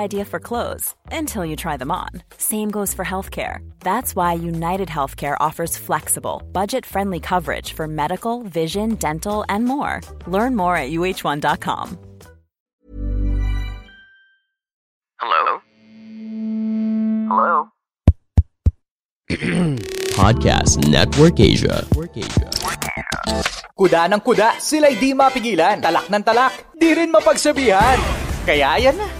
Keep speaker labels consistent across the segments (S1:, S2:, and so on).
S1: idea for clothes until you try them on. Same goes for healthcare. That's why United Healthcare offers flexible, budget friendly coverage for medical, vision, dental, and more. Learn more at uh1.com.
S2: Hello? Hello?
S3: Podcast Network Asia.
S4: Kuda ng kuda, sila'y di mapigilan. Talak ng talak, di rin mapagsabihan. Kaya yan na,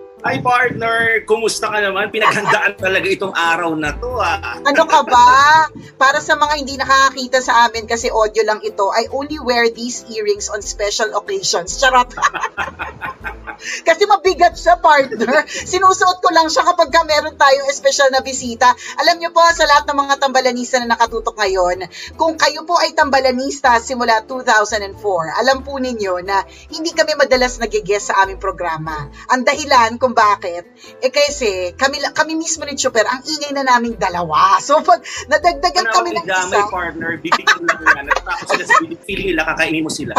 S5: Hi partner,
S6: kumusta ka naman? Pinaghandaan talaga itong araw na to ah.
S5: Ano ka ba? Para sa mga hindi nakakakita sa amin kasi audio lang ito, I only wear these earrings on special occasions. Charot. kasi mabigat siya, partner. Sinusuot ko lang siya kapag ka meron tayong special na bisita. Alam niyo po, sa lahat ng mga tambalanista na nakatutok ngayon, kung kayo po ay tambalanista simula 2004, alam po ninyo na hindi kami madalas nagigest sa aming programa. Ang dahilan kung bakit, eh kasi kami, kami mismo ni Chuper, ang ingay na naming dalawa. So pag nadagdagan
S6: Ano
S5: kami ng isa,
S6: partner, bibigyan lang yan. Tapos sila sa feeling nila, kakainin mo sila.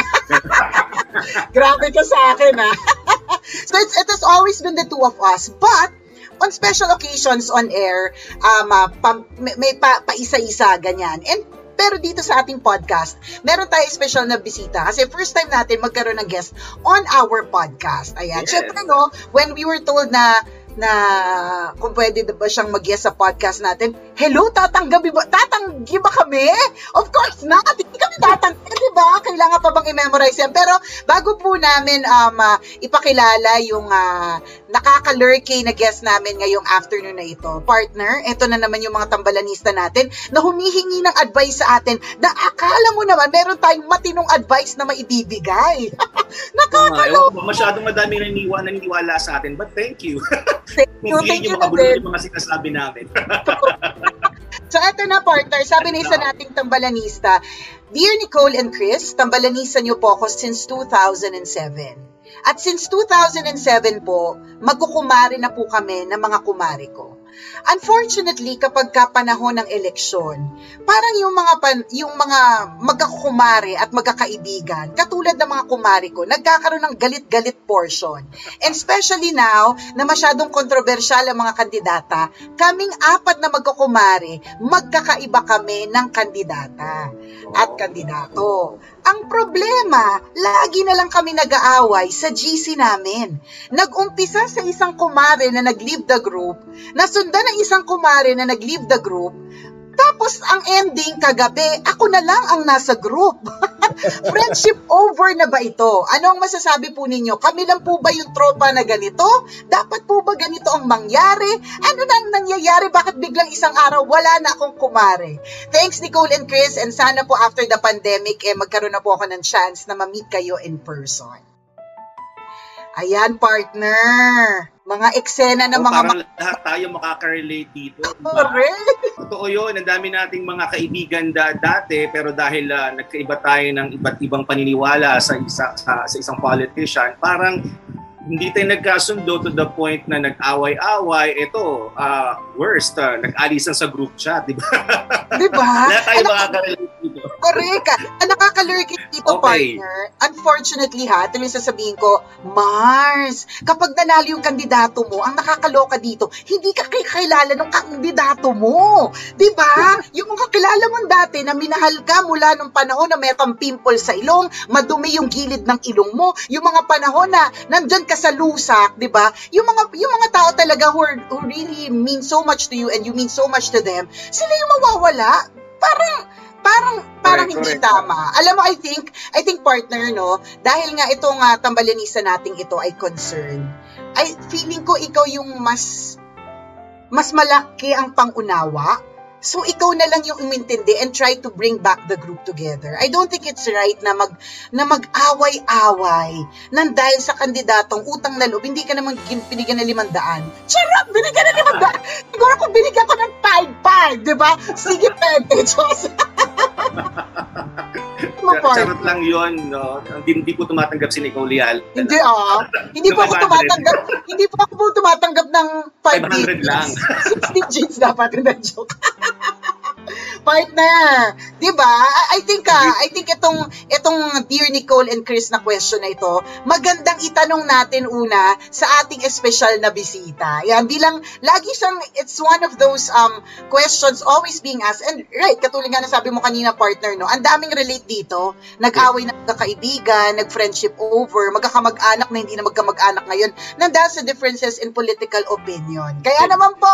S5: Grabe ka sa akin, ha? so, it's, it has always been the two of us. But, on special occasions on air, um, uh, pam- may, may pa, isa ganyan. And pero dito sa ating podcast, meron tayo special na bisita kasi first time natin magkaroon ng guest on our podcast. Ayan.
S6: Yes.
S5: Syempre, no, when we were told na na kung pwede ba siyang mag-guest sa podcast natin, hello, tatanggabi ba, tatanggi ba kami? Of course not. Hindi kami tatanggi, di ba? Kailangan pa bang i-memorize yan? Pero bago po namin um, uh, ipakilala yung uh, nakaka-lurky na guest namin ngayong afternoon na ito, partner, ito na naman yung mga tambalanista natin na humihingi ng advice sa atin na akala mo naman meron tayong matinong advice na maibibigay. Nakakalo.
S6: Ayaw, masyadong madami naniwa, naniniwala sa atin, but thank you.
S5: Thank you, thank you na
S6: makabulol
S5: din.
S6: yung mga sinasabi namin.
S5: So eto na partner, sabi na isa nating tambalanista, Dear Nicole and Chris, tambalanista niyo po ako since 2007. At since 2007 po, magkukumari na po kami ng mga kumari ko. Unfortunately, kapag ka panahon ng eleksyon, parang yung mga pan, yung mga magkakumare at magkakaibigan, katulad ng mga kumari ko, nagkakaroon ng galit-galit portion. And especially now, na masyadong kontrobersyal ang mga kandidata, kaming apat na magkakumare, magkakaiba kami ng kandidata at kandidato. Ang problema, lagi na lang kami nag-aaway sa GC namin. Nag-umpisa sa isang kumare na nag-leave the group, nasundan ng isang kumare na nag-leave the group, tapos ang ending kagabi, ako na lang ang nasa group. Friendship over na ba ito? Ano ang masasabi po ninyo? Kami lang po ba yung tropa na ganito? Dapat po ba ganito ang mangyari? Ano nang nangyayari? Bakit biglang isang araw wala na akong kumare? Thanks Nicole and Chris and sana po after the pandemic eh magkaroon na po ako ng chance na ma-meet kayo in person. Ayan partner. Mga eksena ng
S6: Oh,
S5: mga
S6: parang lahat tayo makaka-relate dito.
S5: Correct.
S6: Totoo yun, ang dami nating mga kaibigan da, dati pero dahil ah, nagkaiba tayo ng iba't ibang paniniwala sa isa sa, sa isang politician, parang hindi tayo nagkasundo to the point na nag-away-away. Ito, uh, worst, uh, nag-alisan sa group chat, di ba?
S5: Di ba?
S6: Lahat tayo makaka-relate dito.
S5: Correct. Ang nakakalurking dito,
S6: Okay.
S5: partner, unfortunately ha, tuloy sasabihin ko, Mars, kapag nanalo yung kandidato mo, ang nakakaloka dito, hindi ka kakilala ng kandidato mo. Di ba? Yung mga kilala mo dati na minahal ka mula nung panahon na may kang pimple sa ilong, madumi yung gilid ng ilong mo, yung mga panahon na nandyan ka sa lusak, di ba? Yung mga, yung mga tao talaga who, are- who really mean so much to you and you mean so much to them, sila yung mawawala. Parang, parang, parang
S6: Correct,
S5: hindi
S6: correct.
S5: tama. Alam mo, I think, I think partner, no, dahil nga itong uh, tambalanisa nating ito ay concern, ay feeling ko ikaw yung mas, mas malaki ang pangunawa. So, ikaw na lang yung umintindi and try to bring back the group together. I don't think it's right na mag na mag-away-away nang dahil sa kandidatong utang na loob, hindi ka naman binigyan ng limandaan. Charot! Binigyan ng limandaan! Siguro kung binigyan ko ng 5-5, di ba? Sige, pwede, Diyos.
S6: Charot lang yun, no? Hindi, hindi po tumatanggap si Nicole Leal.
S5: Hindi ah. Hindi po ako
S6: 500.
S5: tumatanggap. Hindi po ako tumatanggap ng
S6: 500
S5: 5
S6: lang.
S5: 60 jeans dapat na joke. Partner, 'di ba? I I think ah, I think itong itong Dear Nicole and Chris na question na ito, magandang itanong natin una sa ating espesyal na bisita. Yan bilang lagi siyang it's one of those um questions always being asked. And right, katulad nga na sabi mo kanina partner, no. Ang daming relate dito. Nag-away na magkakaibigan, nag-friendship over, magkakamag-anak na hindi na magkamag-anak ngayon, nang dahil sa differences in political opinion. Kaya naman po,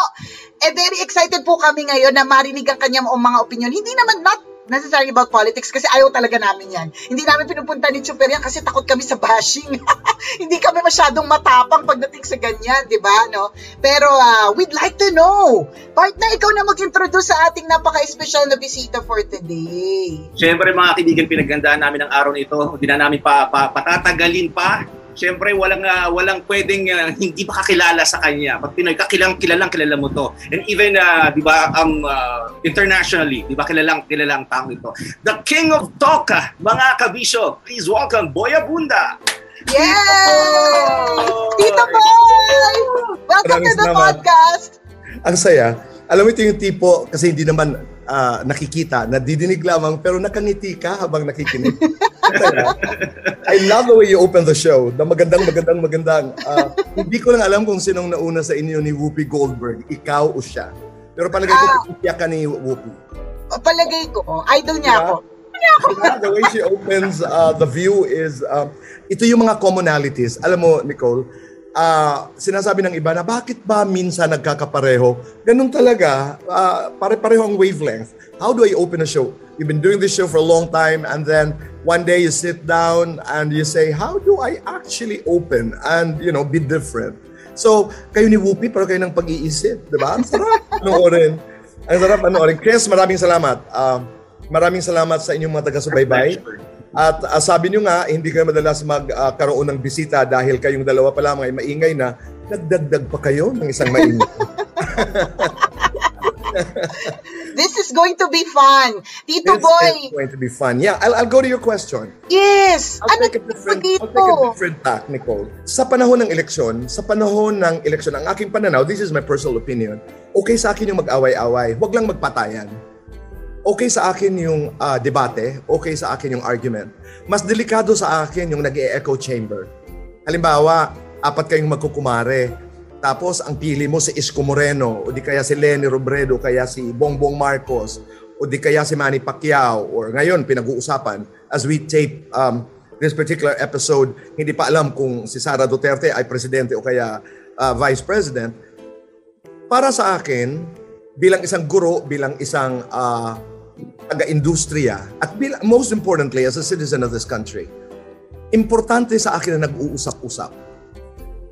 S5: eh very excited po kami ngayon na marinig ang kanyang mga opinion. Hindi naman not necessarily about politics kasi ayaw talaga namin yan. Hindi namin pinupunta ni Chuper yan kasi takot kami sa bashing. Hindi kami masyadong matapang pagdating sa ganyan, di ba? No? Pero ah, we'd like to know. Partner, ikaw na mag-introduce sa ating napaka-special na bisita for today.
S6: Siyempre mga kaibigan, pinagandaan namin ang araw nito. Hindi na namin pa, pa, patatagalin pa. Siyempre, walang, ah, walang pwedeng ah, hindi makakilala sa kanya. Pag Pinoy, kakilang, kilalang kilala mo to. And even, ah, di ba, um, ah, internationally, di ba, kilalang kilalang tao ito. The King of Talk, ah, mga kabisyo. Please welcome, Boy Abunda.
S5: Yay! Tito Boy! Welcome
S7: Maraming
S5: to the
S7: salamat.
S5: podcast!
S7: Ang saya. Alam mo ito yung tipo, kasi hindi naman ah, nakikita, nadidinig lamang, pero nakangiti ka habang nakikinig. I love the way you open the show. Na magandang, magandang, magandang. Ah, hindi ko lang alam kung sinong nauna sa inyo ni Whoopi Goldberg, ikaw o siya. Pero palagay ko,
S5: Ah.
S7: iiyak ka ni Whoopi.
S5: Palagay ko, idol niya
S7: Diba?
S5: ako.
S7: the way she opens uh, the view is, um, ito yung mga commonalities. Alam mo, Nicole, uh, sinasabi ng iba na bakit ba minsan nagkakapareho? Ganun talaga, uh, pare-pareho ang wavelength. How do I open a show? You've been doing this show for a long time and then one day you sit down and you say, how do I actually open and, you know, be different? So, kayo ni Whoopi, pero kayo ng pag-iisip, di ba? Ang sarap panoorin. Ang sarap panoorin. Chris, maraming salamat. Uh, maraming salamat sa inyong mga taga-subaybay. At uh, sabi nyo nga, hindi kayo madalas magkaroon ng bisita dahil kayong dalawa pa lamang ay maingay na nagdagdag pa kayo ng isang maingay.
S5: This is going to be fun. Tito
S7: This
S5: Boy,
S7: is going to be fun. Yeah, I'll, I'll go to your question.
S5: yes!
S7: I'll
S5: Ano
S7: take a different,
S5: dito?
S7: I'll take a different tack, Nicole. Sa panahon ng eleksyon, sa panahon ng eleksyon, ang aking pananaw, this is my personal opinion, okay sa akin yung mag-away-away, huwag lang magpatayan. Okay sa akin yung ah, debate, okay sa akin yung argument. Mas delikado sa akin yung nag-echo chamber. Halimbawa, apat kayong magkukumare, tapos ang pili mo si Isko Moreno, o di kaya si Lenny Robredo, o kaya si Bongbong Marcos, o di kaya si Manny Pacquiao, or ngayon pinag-uusapan, as we tape um, this particular episode, hindi pa alam kung si Sara Duterte ay presidente o kaya uh, vice president. Para sa akin, bilang isang guro, bilang isang uh, taga-industriya, at most importantly, as a citizen of this country, importante sa akin na nag-uusap-usap.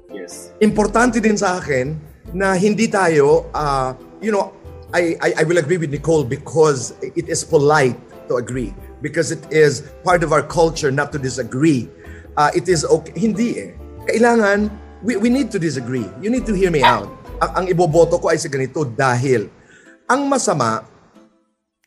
S6: Yes.
S7: Importante din sa akin na hindi tayo, uh, you know, I, I, I will agree with Nicole because it is polite to agree. Because it is part of our culture not to disagree. Uh, it is okay. Hindi eh. Kailangan, we, we need to disagree. You need to hear me out. Ang, ang iboboto ko ay sa ganito dahil ang masama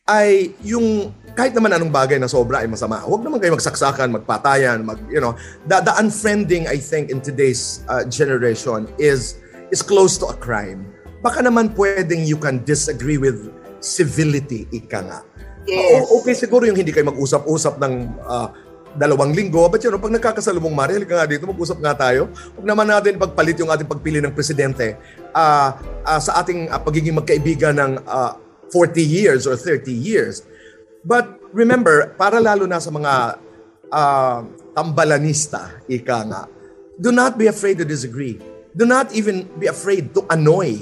S7: ay yung kahit naman anong bagay na sobra ay masama. Huwag naman kayo magsaksakan, magpatayan, mag, you know. The, the unfriending, I think, in today's uh, generation is is close to a crime. Baka naman pwedeng you can disagree with civility, ika nga.
S5: Yes.
S7: O- okay siguro yung hindi kayo mag-usap-usap ng uh, dalawang linggo. But you know, pag nagkakasalubong mari, halika nga dito, mag-usap nga tayo. Huwag naman natin pagpalit yung ating pagpili ng presidente uh, uh, sa ating uh, pagiging magkaibigan ng uh, 40 years or 30 years. But remember, para lalo na sa mga uh, tambalanista, ika nga, do not be afraid to disagree. Do not even be afraid to annoy.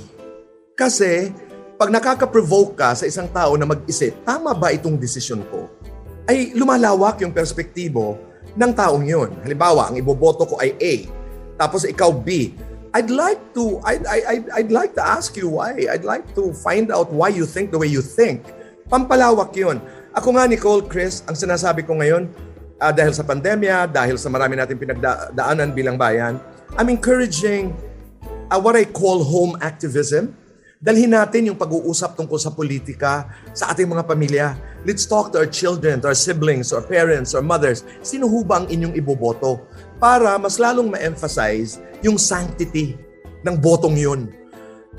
S7: Kasi pag nakaka-provoke ka sa isang tao na mag-isip, tama ba itong desisyon ko? Ay lumalawak yung perspektibo ng taong yun. Halimbawa, ang iboboto ko ay A, tapos ikaw B. I'd like to I'd, I'd, I'd like to ask you why. I'd like to find out why you think the way you think. Pampalawak yun. Ako nga, Nicole, Chris, ang sinasabi ko ngayon, ah, dahil sa pandemya, dahil sa marami natin pinagdaanan bilang bayan, I'm encouraging uh, what I call home activism. Dalhin natin yung pag-uusap tungkol sa politika sa ating mga pamilya. Let's talk to our children, to our siblings, to our parents, or mothers. Sino ho ba ang inyong iboboto? Para mas lalong ma-emphasize yung sanctity ng botong yun.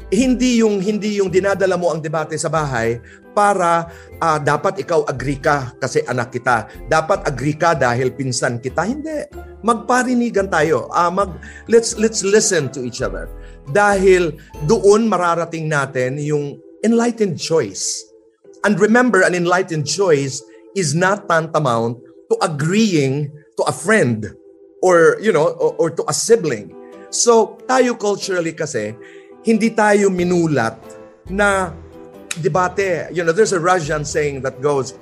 S7: Hindi yung hindi yung dinadala mo ang debate sa bahay para ah, dapat ikaw agree ka kasi anak kita. Dapat agree ka dahil pinsan kita. Hindi. Magparinigan tayo. Ah, mag let's let's listen to each other. Dahil doon mararating natin yung enlightened choice. And remember, an enlightened choice is not tantamount to agreeing to a friend or you know or, or to a sibling. So, tayo culturally kasi hindi tayo minulat na debate. You know, there's a Russian saying that goes,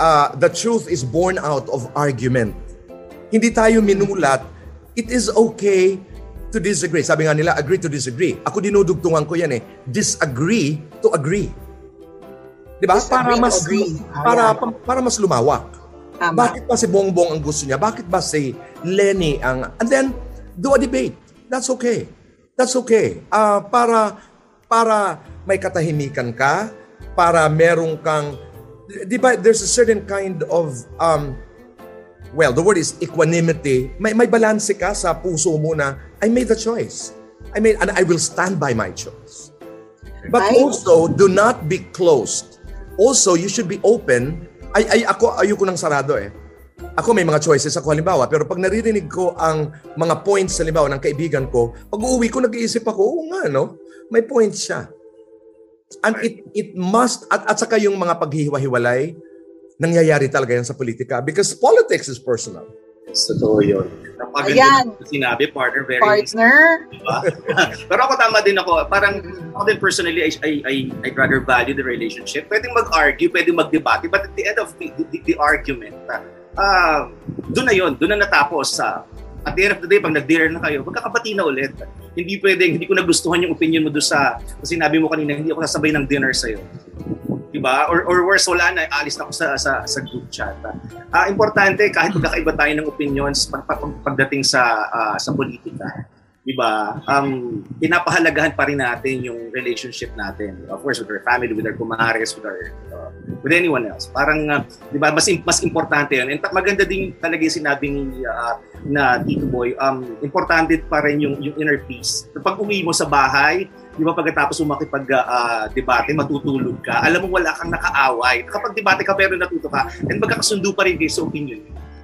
S7: uh, the truth is born out of argument. Hindi tayo minulat, it is okay to disagree. Sabi nga nila, agree to disagree. Ako dinudugtungan ko yan eh. Disagree to agree. Di ba? Para mas
S5: agree.
S7: para para mas lumawak.
S5: Tama.
S7: Bakit ba si Bongbong ang gusto niya? Bakit ba si Lenny ang... And then, do a debate. That's okay. That's okay. Ah, para para may katahimikan ka, para merong kang... Di ba, there's a certain kind of... Um, well, the word is equanimity. May, may balance ka sa puso mo na, I made the choice. I made, and I will stand by my choice. But
S5: Right.
S7: also, do not be closed. Also, you should be open. Ay, ay, ako, ayoko nang sarado eh. Ako may mga choices ako halimbawa, pero pag naririnig ko ang mga points halimbawa ng kaibigan ko, pag uuwi ko, nag-iisip ako, oo nga, no? May points siya. And it, it must, at, at saka yung mga paghihiwa-hiwalay, nangyayari talaga yan sa politika because politics is personal.
S6: Totoo yun. Napaganda
S5: Ayan.
S6: yung sinabi, partner. Very
S5: Partner.
S6: diba? Pero ako tama din ako. Parang ako din personally, I, I, I, I'd rather value the relationship. Pwedeng mag-argue, pwedeng mag-debate, but at the end of the, the, the argument, ah, doon na yun, doon na natapos sa at the end of the day, pag nag-dinner na kayo, magkakabati na ulit. Hindi pwedeng, hindi ko nagustuhan yung opinion mo doon sa, sinabi mo kanina, hindi ako sasabay ng dinner sa'yo. Diba? Or, or worse, wala na, alis na ako sa, sa, sa group chat. Ah, importante, kahit magkakaiba tayo ng opinions pag, pag, pagdating sa, ah, sa politika, di ba? Um, pinapahalagahan pa rin natin yung relationship natin. Of course, with our family, with our kumares, with our, uh, with anyone else. Parang, uh, di ba, mas, mas importante yun. And maganda din talaga yung sinabi ni, uh, na Tito Boy, um, importante pa rin yung, yung inner peace. Pag uwi mo sa bahay, di ba pagkatapos mo makipag-debate, matutulog ka, alam mo wala kang nakaaway. Kapag debate ka pero natuto ka, and magkakasundo pa rin kayo sa opinion.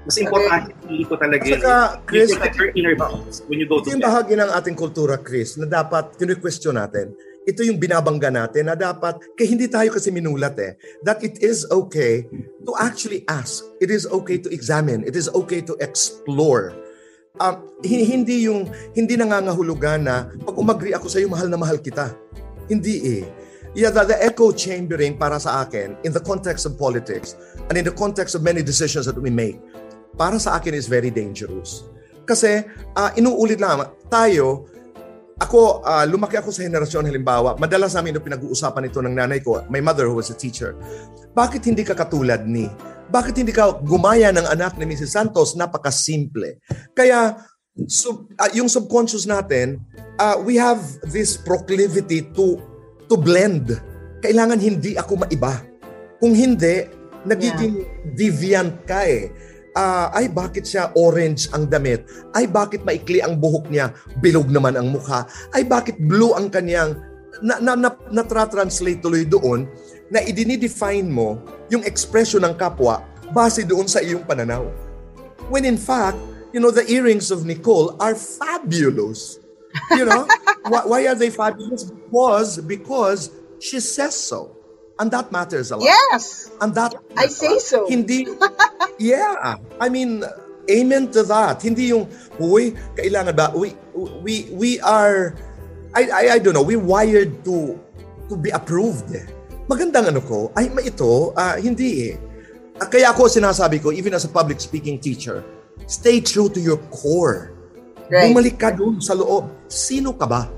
S6: Mas importante, hindi ko talaga yun.
S7: saka, Chris,
S6: you your inner peace when you go
S7: Ito
S6: to
S7: yung bahagi ng ating kultura, Chris, na dapat kinu-question natin. Ito yung binabangga natin na dapat, kaya hindi tayo kasi minulat eh, that it is okay to actually ask. It is okay to examine. It is okay to explore. Hi- hindi yung, hindi nangangahulugan na pag umagri ako sa iyo, mahal na mahal kita. Hindi eh. Yeah, the, the echo chambering para sa akin in the context of politics and in the context of many decisions that we make, para sa akin is very dangerous. Kasi ah, inuulit lang, tayo, ako, ah, lumaki ako sa henerasyon halimbawa, madalas namin yung pinag-uusapan ito ng nanay ko, my mother who was a teacher. Bakit hindi ka katulad ni? Bakit hindi ka gumaya ng anak ni Mrs. Santos? Napaka-simple. Kaya, sub, ah, yung subconscious natin, ah, we have this proclivity to to blend. Kailangan hindi ako maiba. Kung hindi, Nagiging deviant ka eh. Ah, ay bakit siya orange ang damit? Ay bakit maikli ang buhok niya? Bilog naman ang mukha. Ay bakit blue ang kanyang na, na, na, na-translate tuloy doon na idinidefine mo yung expression ng kapwa base doon sa iyong pananaw. When in fact, you know, the earrings of Nicole are fabulous. You know, why, why are they fabulous? Because, because she says so. And that matters a lot.
S5: Yes.
S7: And that
S5: I say so.
S7: Hindi, yeah. I mean, amen to that. Hindi yung, uy, kailangan ba, we, we, we are, I, I, I don't know, we wired to, to be approved. eh. Magandang ano ko, ay, ma ito, ah, hindi eh. Ah, Kaya ako sinasabi ko, even as a public speaking teacher, stay true to your core.
S5: Right.
S7: Bumalik ka doon sa loob. Sino ka ba?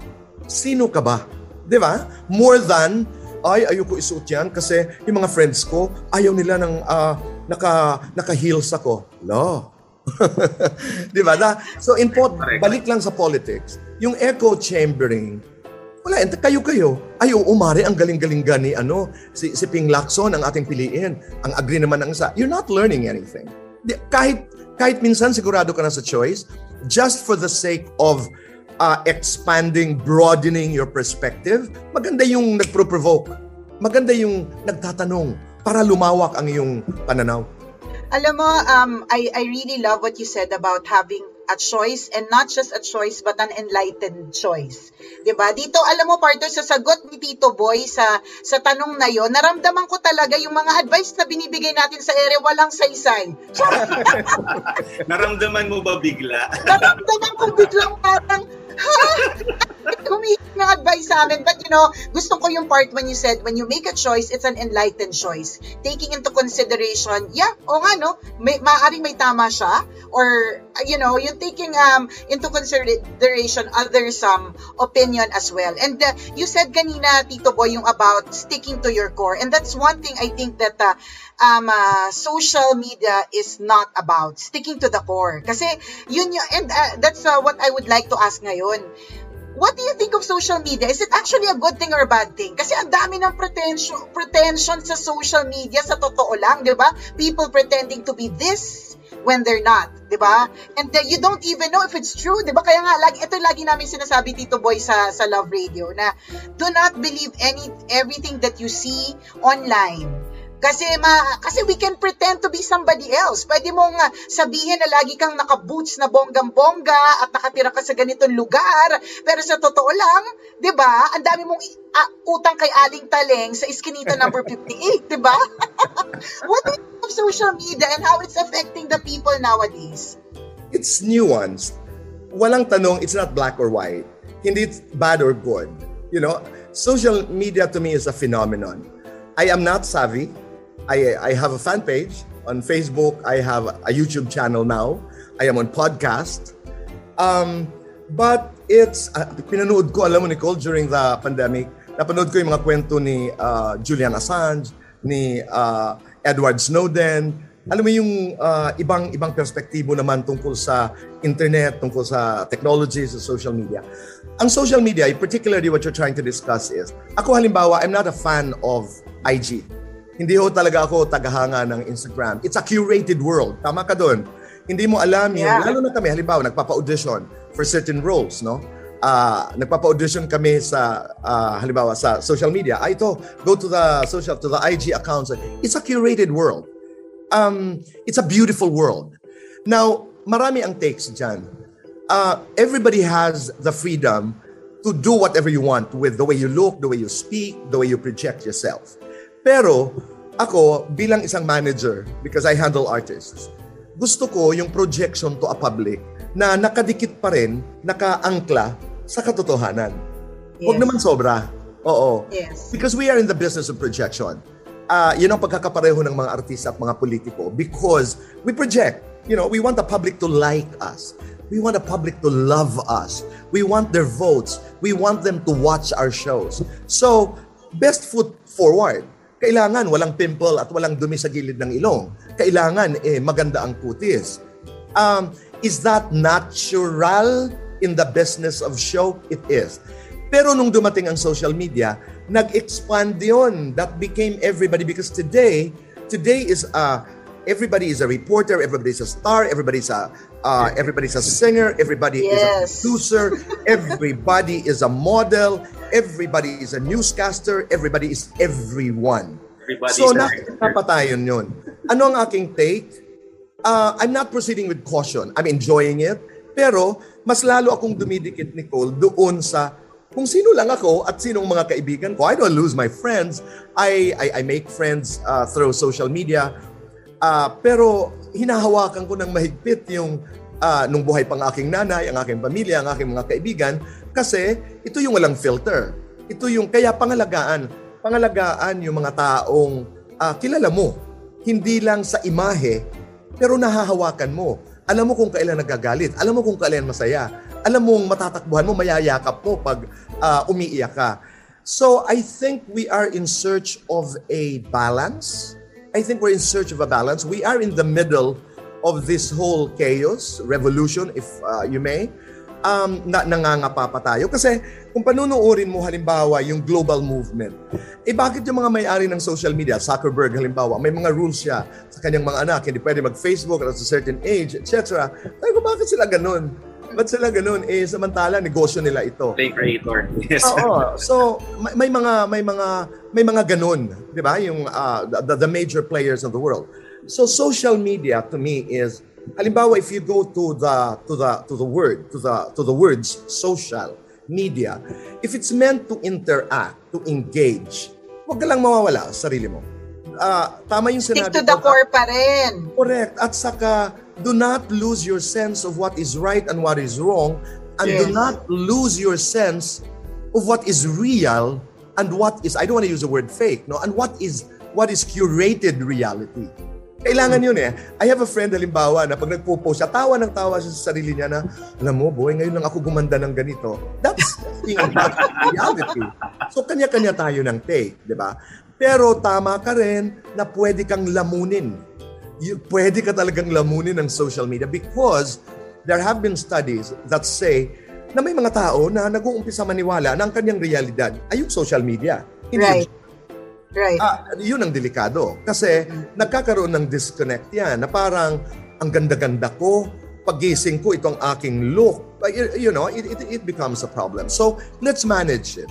S7: Sino ka ba? Di ba? More than, ay, ayoko isuot yan kasi yung mga friends ko, ayaw nila ng ah, naka, naka-heels ako. No. Di ba? Na, so, in po,
S6: Correct.
S7: balik lang sa politics, yung echo chambering, wala, kayo-kayo. Ay, umari, ang galing-galing gani, ano, si, si Ping Lacson ang ating piliin. Ang agree naman ang isa. You're not learning anything. Di- kahit, kahit minsan sigurado ka na sa choice, just for the sake of uh, expanding, broadening your perspective, maganda yung nagpro-provoke. Maganda yung nagtatanong para lumawak ang iyong pananaw.
S5: Alam mo, um, I, I really love what you said about having a choice and not just a choice but an enlightened choice. 'Di ba? Dito alam mo partner sa sagot ni Tito Boy sa sa tanong na 'yon, naramdaman ko talaga yung mga advice na binibigay natin sa ere walang saysay.
S6: Naramdaman mo ba bigla?
S5: naramdaman ko biglang parang? Humihingi ng advice sa amin. But you know, gusto ko yung part when you said, when you make a choice, it's an enlightened choice. Taking into consideration, yeah, o nga no, may, maaaring may tama siya. Or, you know, yung taking um, into consideration others' um, opinion as well. And uh, you said kanina, Tito Boy, yung about sticking to your core. And that's one thing I think that uh, um, uh, social media is not about sticking to the core. Kasi yun yung, and uh, that's uh, what I would like to ask ngayon. What do you think of social media? Is it actually a good thing or a bad thing? Kasi ang dami ng pretension, pretension sa social media sa totoo lang, di ba? People pretending to be this when they're not, di ba? And uh, you don't even know if it's true, di ba? Kaya nga, lagi, ito lagi namin sinasabi, Tito Boy, sa, sa Love Radio, na do not believe any everything that you see online. Kasi ma kasi we can pretend to be somebody else. Pwede mong uh, sabihin na lagi kang naka-boots na bonggang-bongga at nakatira ka sa ganitong lugar. Pero sa totoo lang, 'di ba? Ang dami mong ah, utang kay Aling Taleng sa Eskinita number 58, 'di ba? What do you think of social media and how it's affecting the people nowadays?
S7: It's nuanced. Walang tanong, it's not black or white. Hindi it's bad or good. You know, social media to me is a phenomenon. I am not savvy. I, I have a fan page on Facebook. I have a YouTube channel now. I am on podcast. Um, but it's, uh, pinanood ko, alam mo Nicole, during the pandemic, napanood ko yung mga kwento ni uh, Julian Assange, ni uh, Edward Snowden, alam mo yung uh, ibang ibang perspektibo naman tungkol sa internet, tungkol sa technology, sa social media. Ang social media, particularly what you're trying to discuss is, ako halimbawa, I'm not a fan of IG. Hindi ho talaga ako tagahanga ng Instagram. It's a curated world. Tama ka doon. Hindi mo alam
S5: Yeah.
S7: lalo na kami, halimbawa, nagpapa-audition for certain roles, no? Ah, nagpapa-audition kami sa ah, halimbawa sa social media. Ah, ito, go to the social to the IG accounts. It's a curated world. Um, it's a beautiful world. Now, marami ang takes dyan. Uh, everybody has the freedom to do whatever you want with the way you look, the way you speak, the way you project yourself. Pero ako, bilang isang manager, because I handle artists, gusto ko yung projection to a public na nakadikit pa rin, nakaangkla sa katotohanan. Huwag
S5: Yes.
S7: naman sobra. Oo.
S5: Yes.
S7: Because we are in the business of projection. Uh, yun ang pagkakapareho ng mga artista at mga politiko because we project. You know, we want the public to like us. We want the public to love us. We want their votes. We want them to watch our shows. So, best foot forward. Kailangan walang pimple at walang dumi sa gilid ng ilong. Kailangan eh maganda ang kutis. Um, is that natural in the business of show? It is. Pero nung dumating ang social media, nag-expand yon. That became everybody because today, Today is uh, everybody is a reporter, everybody's a star, everybody's a uh, everybody's a singer, everybody is a
S5: Yes.
S7: producer, everybody is a model, everybody is a newscaster, everybody is everyone.
S6: Everybody's
S7: So nakapatayon yun. Ano ang aking take? Uh, I'm not proceeding with caution. I'm enjoying it. Pero mas lalo akong dumidikit, Nicole, doon sa kung sino lang ako at sinong mga kaibigan ko. I don't lose my friends. I, I, I make friends uh, through social media. Uh, pero hinahawakan ko ng mahigpit yung uh, nung buhay pang aking nanay, ang aking pamilya, ang aking mga kaibigan. Kasi ito yung walang filter. Ito yung kaya pangalagaan. Pangalagaan yung mga taong ah, kilala mo. Hindi lang sa imahe, pero nahahawakan mo. Alam mo kung kailan nagagalit. Alam mo kung kailan masaya. Alam mong matatakbuhan mo, mayayakap mo pag ah, umiiyak ka. So I think we are in search of a balance. I think we're in search of a balance. We are in the middle of this whole chaos, revolution, if uh, you may. Um, na nangangapa pa tayo. Kasi kung panunuorin mo halimbawa yung global movement, eh bakit yung mga may-ari ng social media, Zuckerberg halimbawa, may mga rules siya sa kanyang mga anak, hindi pwede mag-Facebook at a certain age, etc. Sabi ko, bakit sila ganun? Ba't sila ganun? Eh, samantala, negosyo nila ito.
S6: Play creator. Yes.
S7: Oo. So may, may mga may mga may mga ganun, 'di ba? Yung uh, the, the major players of the world. So social media to me is halimbawa if you go to the to the to the word to the to the words social media if it's meant to interact to engage wag ka lang mawawala sa sarili mo Ah, tama yung
S5: Stick
S7: sinabi
S5: to the
S7: ko,
S5: core pa rin.
S7: Correct. At saka, do not lose your sense of what is right and what is wrong. And do
S5: Yes.
S7: not lose your sense of what is real and what is, I don't want to use the word fake, no? And what is, what is curated reality. Kailangan yun eh. I have a friend, halimbawa, na pag nagpo-post siya, tawa ng tawa siya sa sarili niya na, alam mo, boy, ngayon lang ako gumanda ng ganito. That's being that's reality. So, kanya-kanya tayo ng take, di ba? Pero tama ka rin na pwede kang lamunin. You, pwede ka talagang lamunin ng social media because there have been studies that say na may mga tao na nag-uumpisa maniwala na ang kanyang realidad ay yung social media. Hindi
S5: Right. Right.
S7: Ah, yun ang delikado. Kasi nagkakaroon ng disconnect yan na parang ang ganda-ganda ko, pagising ko itong aking look. You know, it, it, it becomes a problem. So, let's manage it.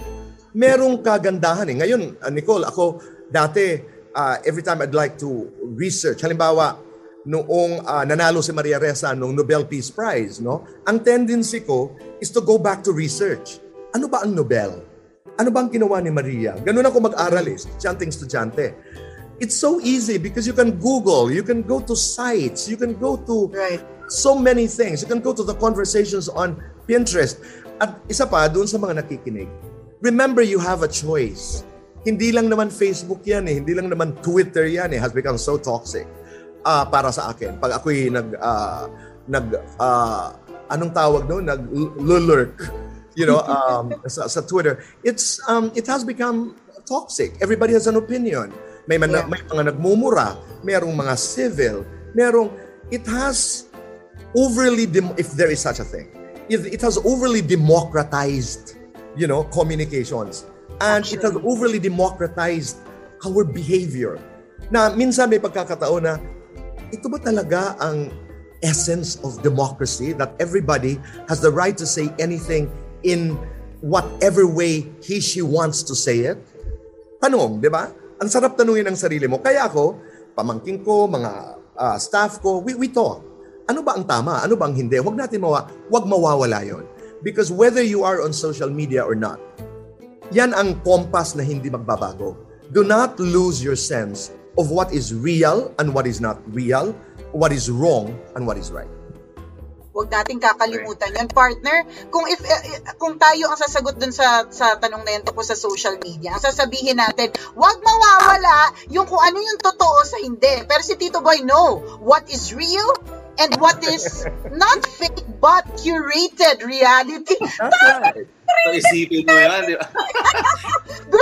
S7: Merong kagandahan eh. Ngayon, ah, Nicole, ako dati, ah, every time I'd like to research, halimbawa, noong ah, nanalo si Maria Ressa nung Nobel Peace Prize, no? Ang tendency ko is to go back to research. Ano ba ang Nobel? Ano bang ginawa ni Maria? Ganun ako mag-aral eh, estudyanteng estudyante. It's so easy because you can Google, you can go to sites, you can go to
S5: Right.
S7: so many things. You can go to the conversations on Pinterest. At isa pa, doon sa mga nakikinig, remember you have a choice. Hindi lang naman Facebook yan eh, hindi lang naman Twitter yan eh, has become so toxic ah para sa akin. Pag ako'y nag, ah, nag, ah, anong tawag doon? Nag-lurk, you know, um, sa, sa Twitter. It's, um, it has become toxic. Everybody has an opinion. May, man,
S5: Yeah.
S7: may mga nagmumura, merong mga civil, merong, it has overly, dem- if there is such a thing, it, it has overly democratized, you know, communications. And it has overly democratized our behavior. Na minsan may pagkakataon na, ito ba talaga ang essence of democracy that everybody has the right to say anything in whatever way he, she wants to say it? Tanong, di ba? Ang sarap tanungin ng sarili mo. Kaya ako, pamangking ko, mga ah, staff ko, we, we talk. Ano ba ang tama? Ano ba ang hindi? Huwag natin mawa, huwag mawawala yon. Because whether you are on social media or not, yan ang compass na hindi magbabago. Do not lose your sense of what is real and what is not real, what is wrong and what is right.
S5: Huwag nating kakalimutan yan, partner. Kung if eh, kung tayo ang sasagot dun sa sa tanong na yan tungkol sa social media, ang sasabihin natin, huwag mawawala yung kung ano yung totoo sa hindi. Pero si Tito Boy, no. What is real and what is not fake but curated reality.
S7: That's right.
S6: So, isipin mo yan. di ba?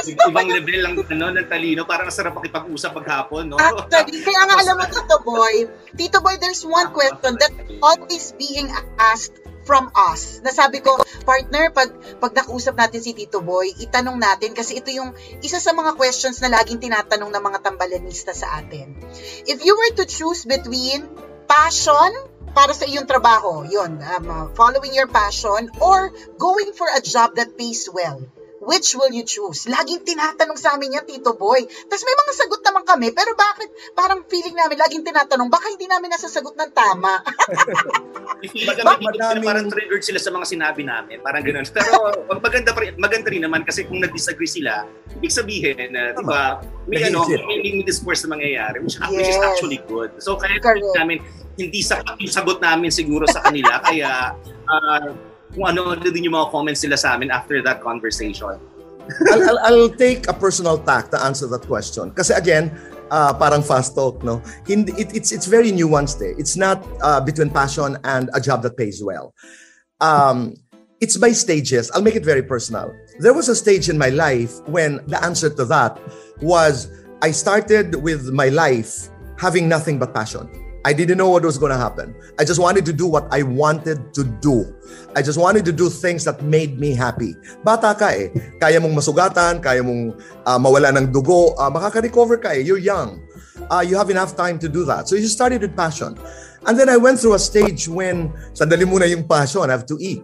S6: Ibang level lang ano, ng talino. Parang sarap makipag-usap paghapon, no?
S5: Actually, kaya nga alam mo, Tito Boy, Tito Boy, there's one question that always being asked from us. Nasabi ko, partner, pag, pag nakausap natin si Tito Boy, itanong natin kasi ito yung isa sa mga questions na laging tinatanong ng mga tambalanista sa atin. If you were to choose between passion para sa iyong trabaho, yun, um, uh, following your passion, or going for a job that pays well, which will you choose? Laging tinatanong sa amin yan, Tito Boy. Tapos may mga sagot naman kami, pero bakit parang feeling namin laging tinatanong, baka hindi namin nasasagot ng tama.
S6: Feeling kami dito sila parang triggered sila sa mga sinabi namin. Parang gano'n. Pero maganda, pa rin, maganda rin naman kasi kung nag-disagree sila, ibig sabihin na, di ba, may, ano, may, may discourse na mangyayari, which, yes. which is actually good. So kaya namin, hindi sapat yung sagot namin siguro sa kanila. kaya uh, kung ano din yung mga comments nila sa amin after that conversation.
S7: I'll, I'll, I'll take a personal tack to answer that question. Kasi again, uh, parang fast talk, no? Hindi, it, it's, it's very nuanced eh. It's not uh, between passion and a job that pays well. Um, it's by stages. I'll make it very personal. There was a stage in my life when the answer to that was I started with my life having nothing but passion. I didn't know what was going to happen. I just wanted to do what I wanted to do. I just wanted to do things that made me happy. Bata ka eh. Kaya mong masugatan, kaya mong uh, mawala ng dugo, uh, makaka-recover ka eh. You're young. Uh, you have enough time to do that. So you started with passion. And then I went through a stage when, sandali muna yung passion, I have to eat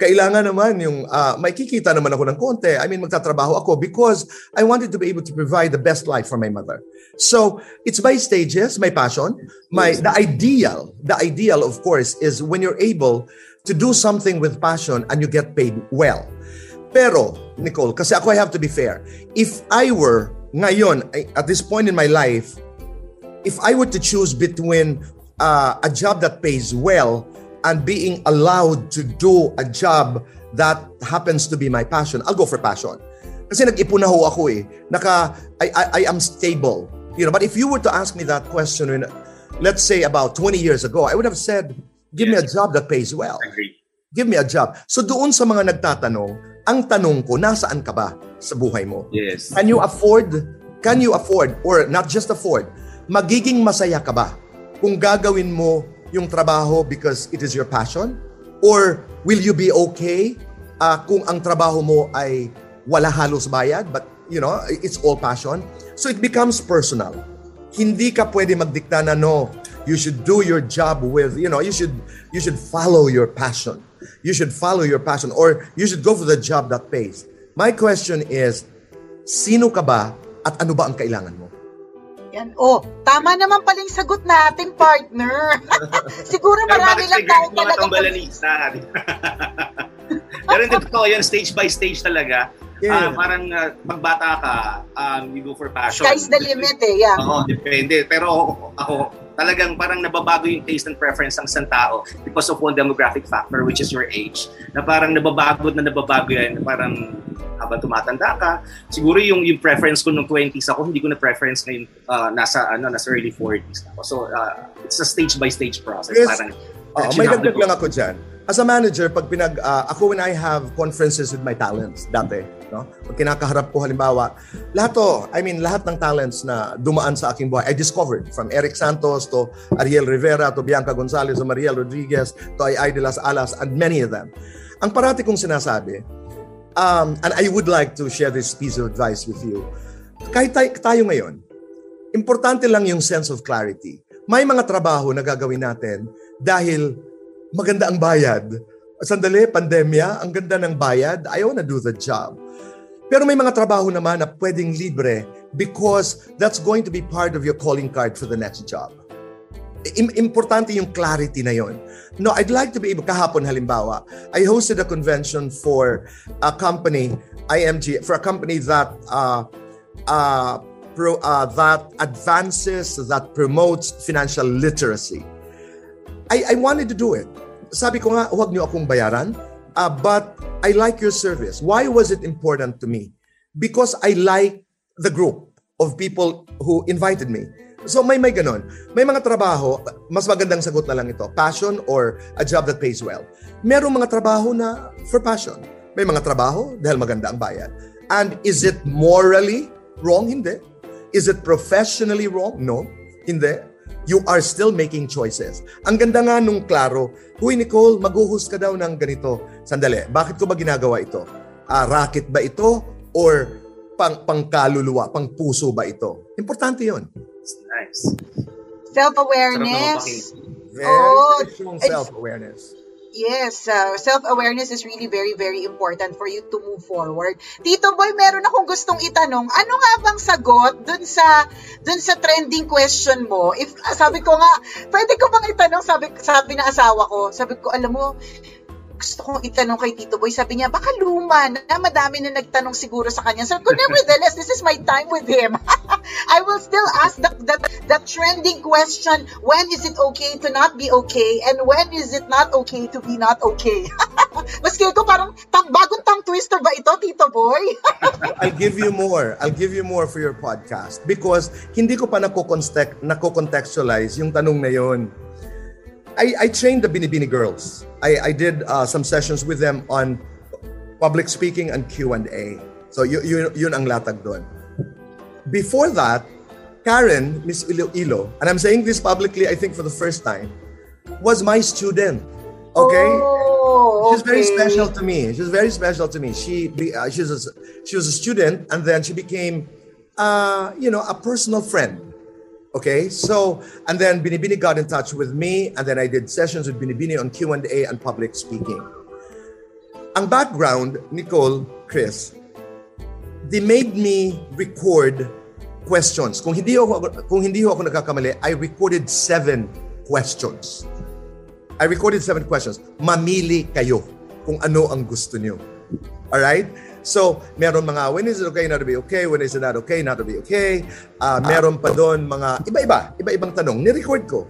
S7: kailangan naman yung uh, may kikita naman ako ng konti. I mean, magtatrabaho ako because I wanted to be able to provide the best life for my mother. So, it's by stages, my passion. My the ideal, the ideal of course is when you're able to do something with passion and you get paid well. Pero, Nicole, kasi ako I have to be fair. If I were ngayon at this point in my life, if I were to choose between uh, a job that pays well and being allowed to do a job that happens to be my passion, I'll go for passion. Kasi nag-ipon na ho ako eh. Naka, I, I, I am stable. You know, but if you were to ask me that question when, let's say about 20 years ago, I would have said, give yes. me a job that pays well. Give me a job. So doon sa mga nagtatanong, ang tanong ko, nasaan ka ba sa buhay mo?
S6: Yes.
S7: Can you afford, can you afford, or not just afford, magiging masaya ka ba kung gagawin mo yung trabaho because it is your passion? Or will you be okay uh, kung ang trabaho mo ay wala halos bayad but you know, it's all passion? So it becomes personal. Hindi ka pwede magdikta na no, you should do your job with, you know, you should you should follow your passion. You should follow your passion or you should go for the job that pays. My question is, sino ka ba at ano ba ang kailangan mo?
S5: Yan. Oh, tama naman pala yung sagot natin, partner. Siguro marami lang tayo talaga.
S6: Mga Pero hindi totoo yan, stage by stage talaga. Yeah. Uh, parang uh, magbata ka, um, you go for passion.
S5: Sky's the limit eh, yeah.
S6: Oo, depende. Pero ako, talagang parang nababago yung taste and preference ng isang tao because of one demographic factor which is your age. Na parang nababago na nababago yan. Na parang habang tumatanda ka, siguro yung yung preference ko nung 20s ako, hindi ko na preference ngayon uh, nasa ano nasa early 40s ako. So uh, it's a stage by stage process.
S7: Yes. Parang, uh, may dagdag lang ako diyan. As a manager, pag pinag uh, ako when I have conferences with my talents dati, no? Pag kinakaharap ko halimbawa, lahat to, I mean lahat ng talents na dumaan sa aking buhay, I discovered from Eric Santos to Ariel Rivera to Bianca Gonzalez to Mariel Rodriguez to Ay las Alas and many of them. Ang parati kong sinasabi, um, and I would like to share this piece of advice with you. Kahit tayo ngayon, importante lang yung sense of clarity. May mga trabaho na gagawin natin dahil maganda ang bayad. Sandali, pandemya, ang ganda ng bayad, I wanna do the job. Pero may mga trabaho naman na pwedeng libre because that's going to be part of your calling card for the next job. Importante yung clarity na yon. No, I'd like to be able, kahapon halimbawa, I hosted a convention for a company, IMG, for a company that uh, uh, pro, uh, that advances, that promotes financial literacy. I, I wanted to do it. Sabi ko nga, huwag niyo akong bayaran, uh, but I like your service. Why was it important to me? Because I like the group of people who invited me. So may may ganon. May mga trabaho, mas magandang sagot na lang ito, passion or a job that pays well. Merong mga trabaho na for passion. May mga trabaho dahil maganda ang bayad. And is it morally wrong? Hindi. Is it professionally wrong? No. Hindi. You are still making choices. Ang ganda nga nung klaro, Huy Nicole, mag-host ka daw ng ganito. Sandali, bakit ko ba ginagawa ito? Ah, racket ba ito? Or pang pangkaluluwa, pang puso ba ito? Importante yon.
S6: Nice.
S5: Self-awareness.
S7: Very
S5: Oh,
S7: self-awareness.
S5: Yes, uh, self-awareness is really very, very important for you to move forward. Tito Boy, meron akong gustong itanong. Ano nga bang sagot dun sa dun sa trending question mo? If sabi ko nga, pwede ko bang itanong sabi sabi na asawa ko. Sabi ko, alam mo, gusto kong itanong kay Tito Boy. Sabi niya, baka luma na, madami na nagtanong siguro sa kanya. Ko, nevertheless, this is my time with him. I will still ask the, the, the trending question, when is it okay to not be okay? And when is it not okay to be not okay? Maski ko parang, tang, bagong tongue twister ba ito, Tito Boy?
S7: I'll give you more. I'll give you more for your podcast because hindi ko pa nako-context, nako-contextualize yung tanong na yon. I, I trained the Binibini girls. I, I did uh, some sessions with them on public speaking and Q&A. So y- y- yun ang latag doon. Before that, Karen, Miss Iloilo, and I'm saying this publicly, I think for the first time, was my student. Okay?
S5: Oh,
S7: She's very special to me. She's very special to me. She be, uh, she's a, she was a student and then she became uh, you know, a personal friend. Okay? So, and then Binibini got in touch with me and then I did sessions with Binibini on Q&A and public speaking. Ang background, Nicole, Chris, they made me record questions. Kung hindi ako kung hindi ako nagkakamali, I recorded seven questions. I recorded seven questions. Mamili kayo kung ano ang gusto niyo. All right? So, meron mga when is it okay not to be okay, when is it not okay not to be okay. Ah, meron pa doon mga iba-iba, iba-ibang tanong. Ni-record ko.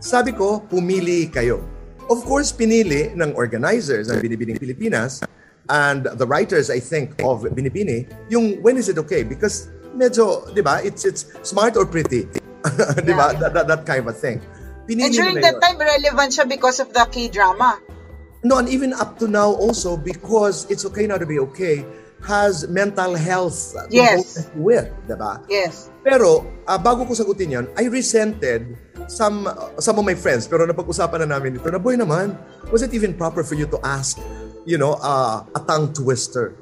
S7: Sabi ko, pumili kayo. Of course, pinili ng organizers ng Binibining Pilipinas and the writers, I think, of Binibini, yung when is it okay? Because medyo, di ba, it's, it's smart or pretty. di ba? That, that, that kind of a thing. Pinili
S5: And during that
S7: yun.
S5: time, relevant siya because of the K-drama.
S7: No, and even up to now also because It's Okay Now to Be Okay has mental health
S5: Yes.
S7: to it, diba?
S5: Yes.
S7: Pero uh, bago ko sagutin yan, I resented some some of my friends pero napag-usapan na namin ito na boy naman, was it even proper for you to ask, you know, uh, a tongue twister?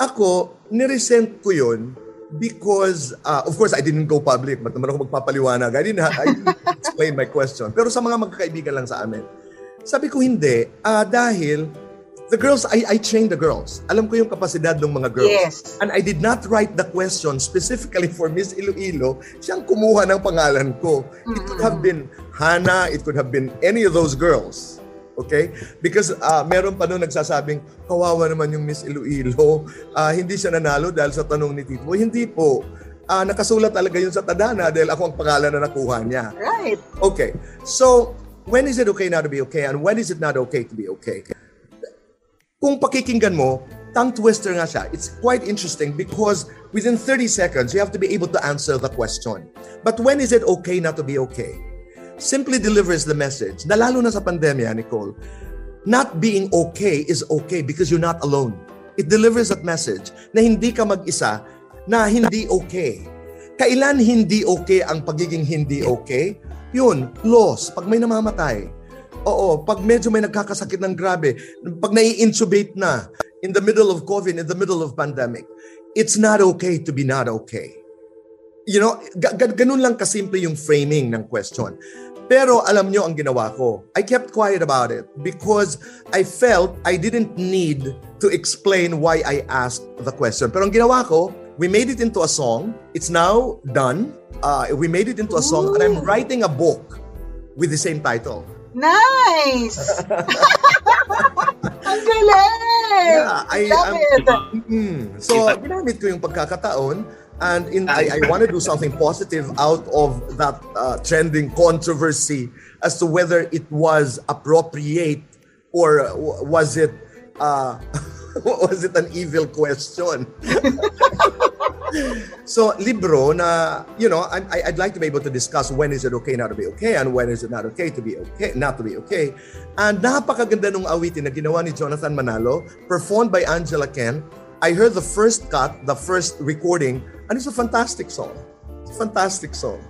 S7: Ako, niresent ko yun because, uh, of course, I didn't go public. Ba't naman ako magpapaliwanag? I didn't, I didn't explain my question. Pero sa mga magkakaibigan lang sa amin, sabi ko hindi, ah dahil the girls, I, I trained the girls. Alam ko yung kapasidad ng mga girls.
S5: Yes.
S7: And I did not write the question specifically for Miss Iloilo. Siyang kumuha ng pangalan ko. It could have been Hannah, it could have been any of those girls. Okay? Because uh, meron pa noon nagsasabing, kawawa naman yung Miss Iloilo. Ah, hindi siya nanalo dahil sa tanong ni Tito. Hindi po. Ah, nakasulat talaga yun sa tadana dahil ako ang pangalan na nakuha niya.
S5: Right.
S7: Okay. So, when is it okay not to be okay and when is it not okay to be okay? Kung pakikinggan mo, tongue twister nga siya. It's quite interesting because within 30 seconds, you have to be able to answer the question. But when is it okay not to be okay? Simply delivers the message na lalo na sa pandemya, Nicole, not being okay is okay because you're not alone. It delivers that message na hindi ka mag-isa, na hindi okay. Kailan hindi okay ang pagiging hindi okay? Yun, loss, pag may namamatay. Oo, pag medyo may nagkakasakit ng grabe, pag nai-intubate na in the middle of COVID, in the middle of pandemic, it's not okay to be not okay. You know, ga- ga- ganun lang kasimple yung framing ng question. Pero alam nyo ang ginawa ko. I kept quiet about it because I felt I didn't need to explain why I asked the question. Pero ang ginawa ko, we made it into a song. It's now done. Uh, we made it into a song and I'm writing a book with the same title.
S5: Nice! Ang galing!
S7: Yeah, I
S5: Love
S7: am-
S5: it!
S7: Mm. So, ginamit ko yung pagkakataon and in, I, I want to do something positive out of that uh, trending controversy as to whether it was appropriate or was it uh, was it an evil question? so, libro na, you know, I, I'd like to be able to discuss when is it okay not to be okay and when is it not okay to be okay, not to be okay. And napakaganda nung awitin na ginawa ni Jonathan Manalo, performed by Angela Ken. I heard the first cut, the first recording, and it's a fantastic song. It's a fantastic song.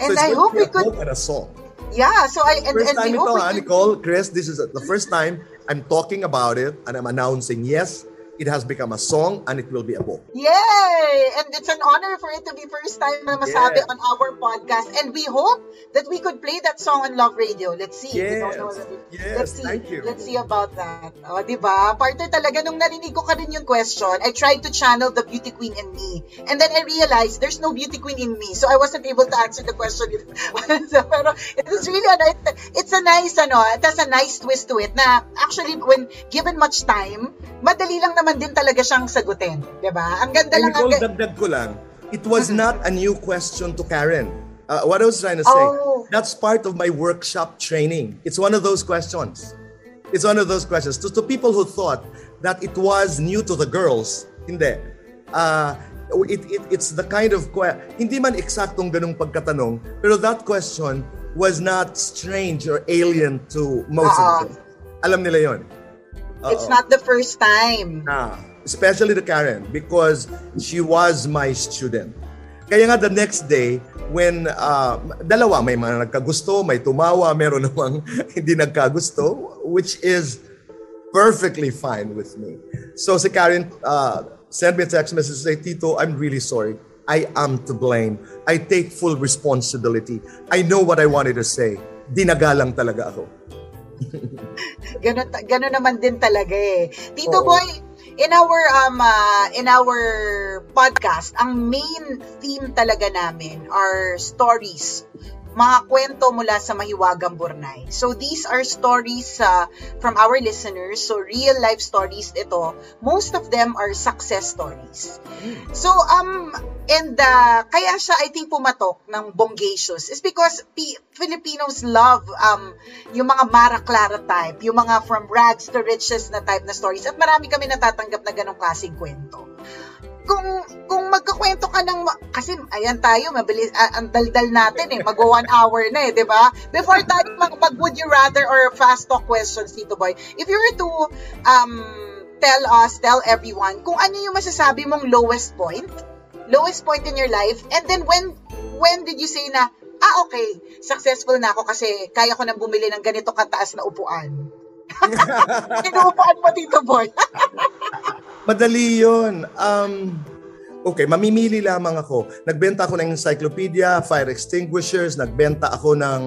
S5: And
S7: it's
S5: I hope we could-
S7: a book and a song.
S5: Yeah, so I and,
S7: First
S5: and
S7: time
S5: we
S7: ito
S5: hope we
S7: ha,
S5: could-
S7: Nicole, Chris, this is the first time I'm talking about it and I'm announcing, yes, it has become a song and it will be a book.
S5: Yay! And it's an honor for it to be first time na masabi
S7: Yeah.
S5: on our podcast. And we hope that we could play that song on Love Radio. Let's see.
S7: Yes.
S5: we-
S7: Yes,
S5: Let's see.
S7: thank you.
S5: Let's see about that. O, di ba? Partner talaga, nung narinig ko ka rin yung question, I tried to channel the beauty queen in me. And then I realized there's no beauty queen in me. So I wasn't able to answer the question. pero it is really, ano, it- it's a nice, ano, it has a nice twist to it na actually when given much time, madali lang naman din talaga siyang sagutin. Di ba? Ang ganda
S7: And
S5: lang. ang
S7: dagdag ko lang, it was not a new question to Karen. Uh, what I was trying to say,
S5: Oh.
S7: that's part of my workshop training. It's one of those questions. It's one of those questions. To, to people who thought that it was new to the girls, hindi. Uh, it, it, it's the kind of, que- hindi man eksaktong ganung pagkatanong, pero that question was not strange or alien to most
S5: Ah.
S7: of them. Alam nila yon.
S5: It's not the first time.
S7: Ah, especially to Karen because she was my student. Kaya nga the next day, when uh, dalawa, may mga nagkagusto, may tumawa, meron namang hindi nagkagusto, which is perfectly fine with me. So si Karen uh, sent me a text message, say, Tito, I'm really sorry. I am to blame. I take full responsibility. I know what I wanted to say. Dinagalang talaga ako.
S5: Ganun, ganun naman din talaga eh. Tito
S7: Oo.
S5: Boy, in our um uh, in our podcast, ang main theme talaga namin are stories. Mga kwento mula sa Mahiwagang Burnay. So these are stories uh, from our listeners. So real life stories ito. Most of them are success stories. So um and uh, kaya siya I think pumatok ng Bongacious is because P- Filipinos love um yung mga Mara Clara type, yung mga from rags to riches na type na stories at marami kami natatanggap na ganong klaseng kwento. Kung kung magkakwento ka ng kasi ayan tayo mabilis ah, ang daldal natin eh mag one hour na eh, 'di ba? Before tayo mag, mag would you rather or fast talk questions dito boy. If you were to um tell us, tell everyone kung ano yung masasabi mong lowest point, lowest point in your life, and then when when did you say na, ah okay, successful na ako kasi kaya ko nang bumili ng ganito kataas na upuan. Inuupuan mo dito, boy.
S7: Madali yun. Um, okay, mamimili lamang ako. Nagbenta ako ng encyclopedia, fire extinguishers, nagbenta ako ng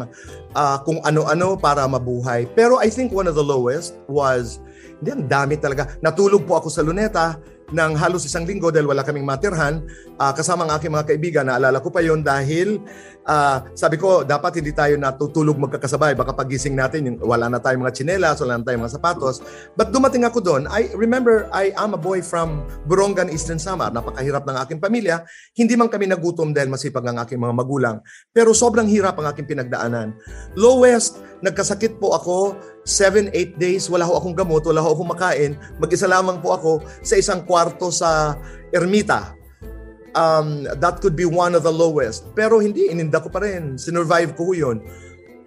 S7: ah, kung ano-ano para mabuhay. Pero I think one of the lowest was, hindi, ang dami talaga. Natulog po ako sa luneta ng halos isang linggo dahil wala kaming matirhan. Ah, kasama ang aking mga kaibigan, naalala ko pa yon dahil ah, sabi ko, dapat hindi tayo natutulog magkakasabay. Baka pagising natin, wala na tayong mga tsinelas, wala na tayong mga sapatos. But dumating ako doon, I remember I am a boy from Borongan, Eastern Samar. Napakahirap ng aking pamilya. Hindi man kami nagutom dahil masipag ang aking mga magulang. Pero sobrang hirap ang aking pinagdaanan. Lowest, nagkasakit po ako, 7-8 days, wala ho akong gamot, wala ho akong makain. Mag-isa lamang po ako sa isang kwarto sa ermita. Um, that could be one of the lowest. Pero hindi, ininda ko pa rin. Sinurvive ko ho yun.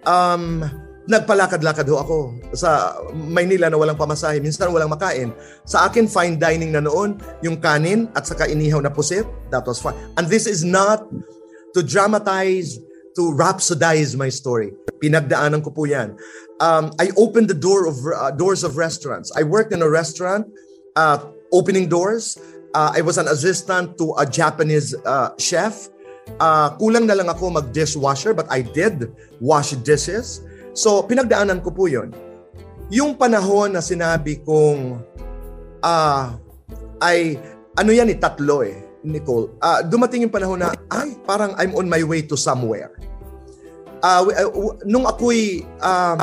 S7: Um, nagpalakad-lakad ho ako sa Maynila na walang pamasahe. Minsan walang makain. Sa akin, fine dining na noon, yung kanin at saka inihaw na pusit, that was fine. And this is not to dramatize, to rhapsodize my story. Pinagdaanan ko po yan. Um, I opened the door of uh, doors of restaurants. I worked in a restaurant, uh, opening doors. Uh, I was an assistant to a Japanese uh, chef. Uh, kulang na lang ako mag-dishwasher, but I did wash dishes. So, pinagdaanan ko po yun. Yung panahon na sinabi kong, ah, ay, ano yan eh, tatlo eh, Nicole. Ah, dumating yung panahon na, ay, parang I'm on my way to somewhere. W- nung ako'y um,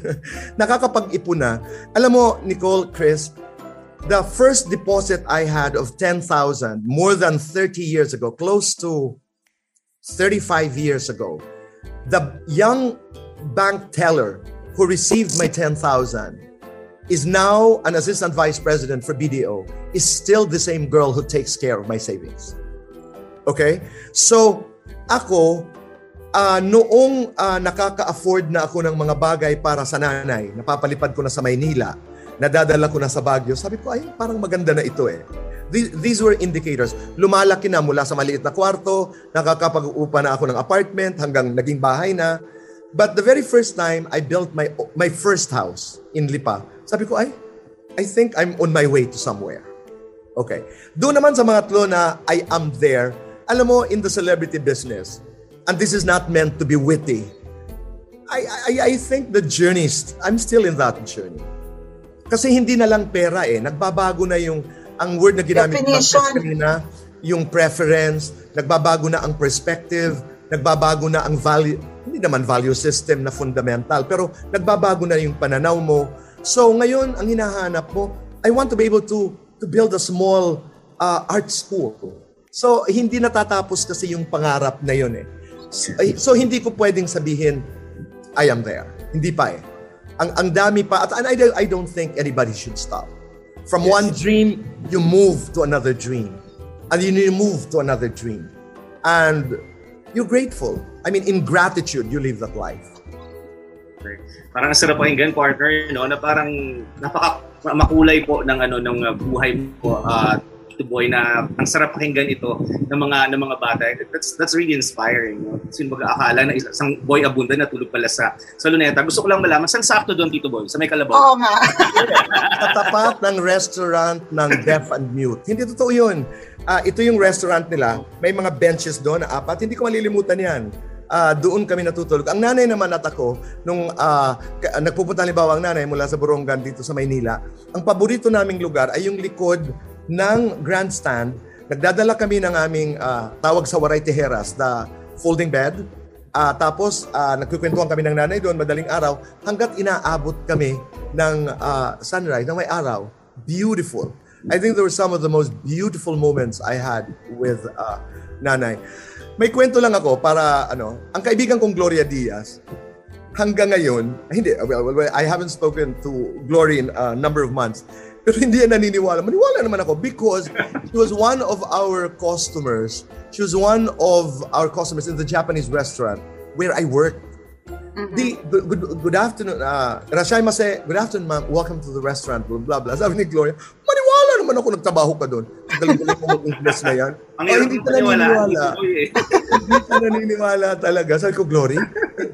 S7: nakakapag-ipon na, alam mo, Nicole, Chris, the first deposit I had of 10,000 more than 30 years ago, close to 35 years ago, the young bank teller who received my 10,000 is now an assistant vice president for BDO, is still the same girl who takes care of my savings. Okay? So, ako, ah, noong ah, nakaka-afford na ako ng mga bagay para sa nanay, napapalipad ko na sa Maynila, nadadala ko na sa Baguio, sabi ko, ay, parang maganda na ito eh. These, were indicators. Lumalaki na mula sa maliit na kwarto, nakakapag-upa na ako ng apartment hanggang naging bahay na. But the very first time I built my my first house in Lipa, sabi ko, ay, I think I'm on my way to somewhere. Okay. Doon naman sa mga tlo na I am there, alam mo, in the celebrity business, and this is not meant to be witty, I, I, I think the journey, I'm still in that journey. Kasi hindi na lang pera eh. Nagbabago na yung, ang word na ginamit
S5: Definition.
S7: kanina, yung preference, nagbabago na ang perspective, nagbabago na ang value, hindi naman value system na fundamental, pero nagbabago na yung pananaw mo. So ngayon, ang hinahanap mo, I want to be able to to build a small uh, art school. So hindi natatapos kasi yung pangarap na yun eh. So, ay- so hindi ko pwedeng sabihin, I am there. Hindi pa eh. Ang, ang dami pa, at and I, I don't think anybody should stop. From one dream, you move to another dream. And you move to another dream. And you're grateful. I mean, in gratitude, you live that life.
S6: Parang ang sarap pakinggan, partner, no? Na parang napaka makulay po ng ano ng uh, buhay mo uh, Tito Boy na ang sarap pakinggan ito ng mga ng mga bata. That's that's really inspiring. No? Sino mag-aakala na isang boy abunda na tulog pala sa sa luneta. Gusto ko lang malaman, saan sakto doon Tito Boy? Sa may kalabaw?
S5: Oo nga.
S7: Katapat ng restaurant ng Deaf and Mute. Hindi totoo yun. Ah, ito yung restaurant nila. May mga benches doon na apat. Hindi ko malilimutan yan. Ah, doon kami natutulog. Ang nanay naman at ako, nung ka- nagpupunta halimbawa ang nanay mula sa Borongan dito sa Maynila, ang paborito naming lugar ay yung likod ng grandstand. Nagdadala kami ng aming ah, tawag sa Waray Tejeras, the folding bed. Ah, tapos ah, nagkukwentuhan kami ng nanay doon madaling araw hanggat inaabot kami ng ah, sunrise ng may araw. Beautiful. I think there were some of the most beautiful moments I had with ah, nanay. May kwento lang ako para ano, ang kaibigan kong Gloria Diaz, hanggang ngayon, ay, hindi, well, well, I haven't spoken to Glory in a number of months, pero hindi yan naniniwala. Maniwala naman ako because she was one of our customers. She was one of our customers in the Japanese restaurant where I worked. Di, good, good, good afternoon. Uh, Rashaimase, good afternoon ma'am. Welcome to the restaurant. Blah, blah, blah. Sabi ni Gloria, maniwala naman ako nagtrabaho ka doon. Ang galing-galing mo mag-English na yan.
S6: Ang hirap
S7: hindi ka naniniwala.
S6: Eh.
S7: hindi ka naniniwala talaga. Sabi ko, Glory,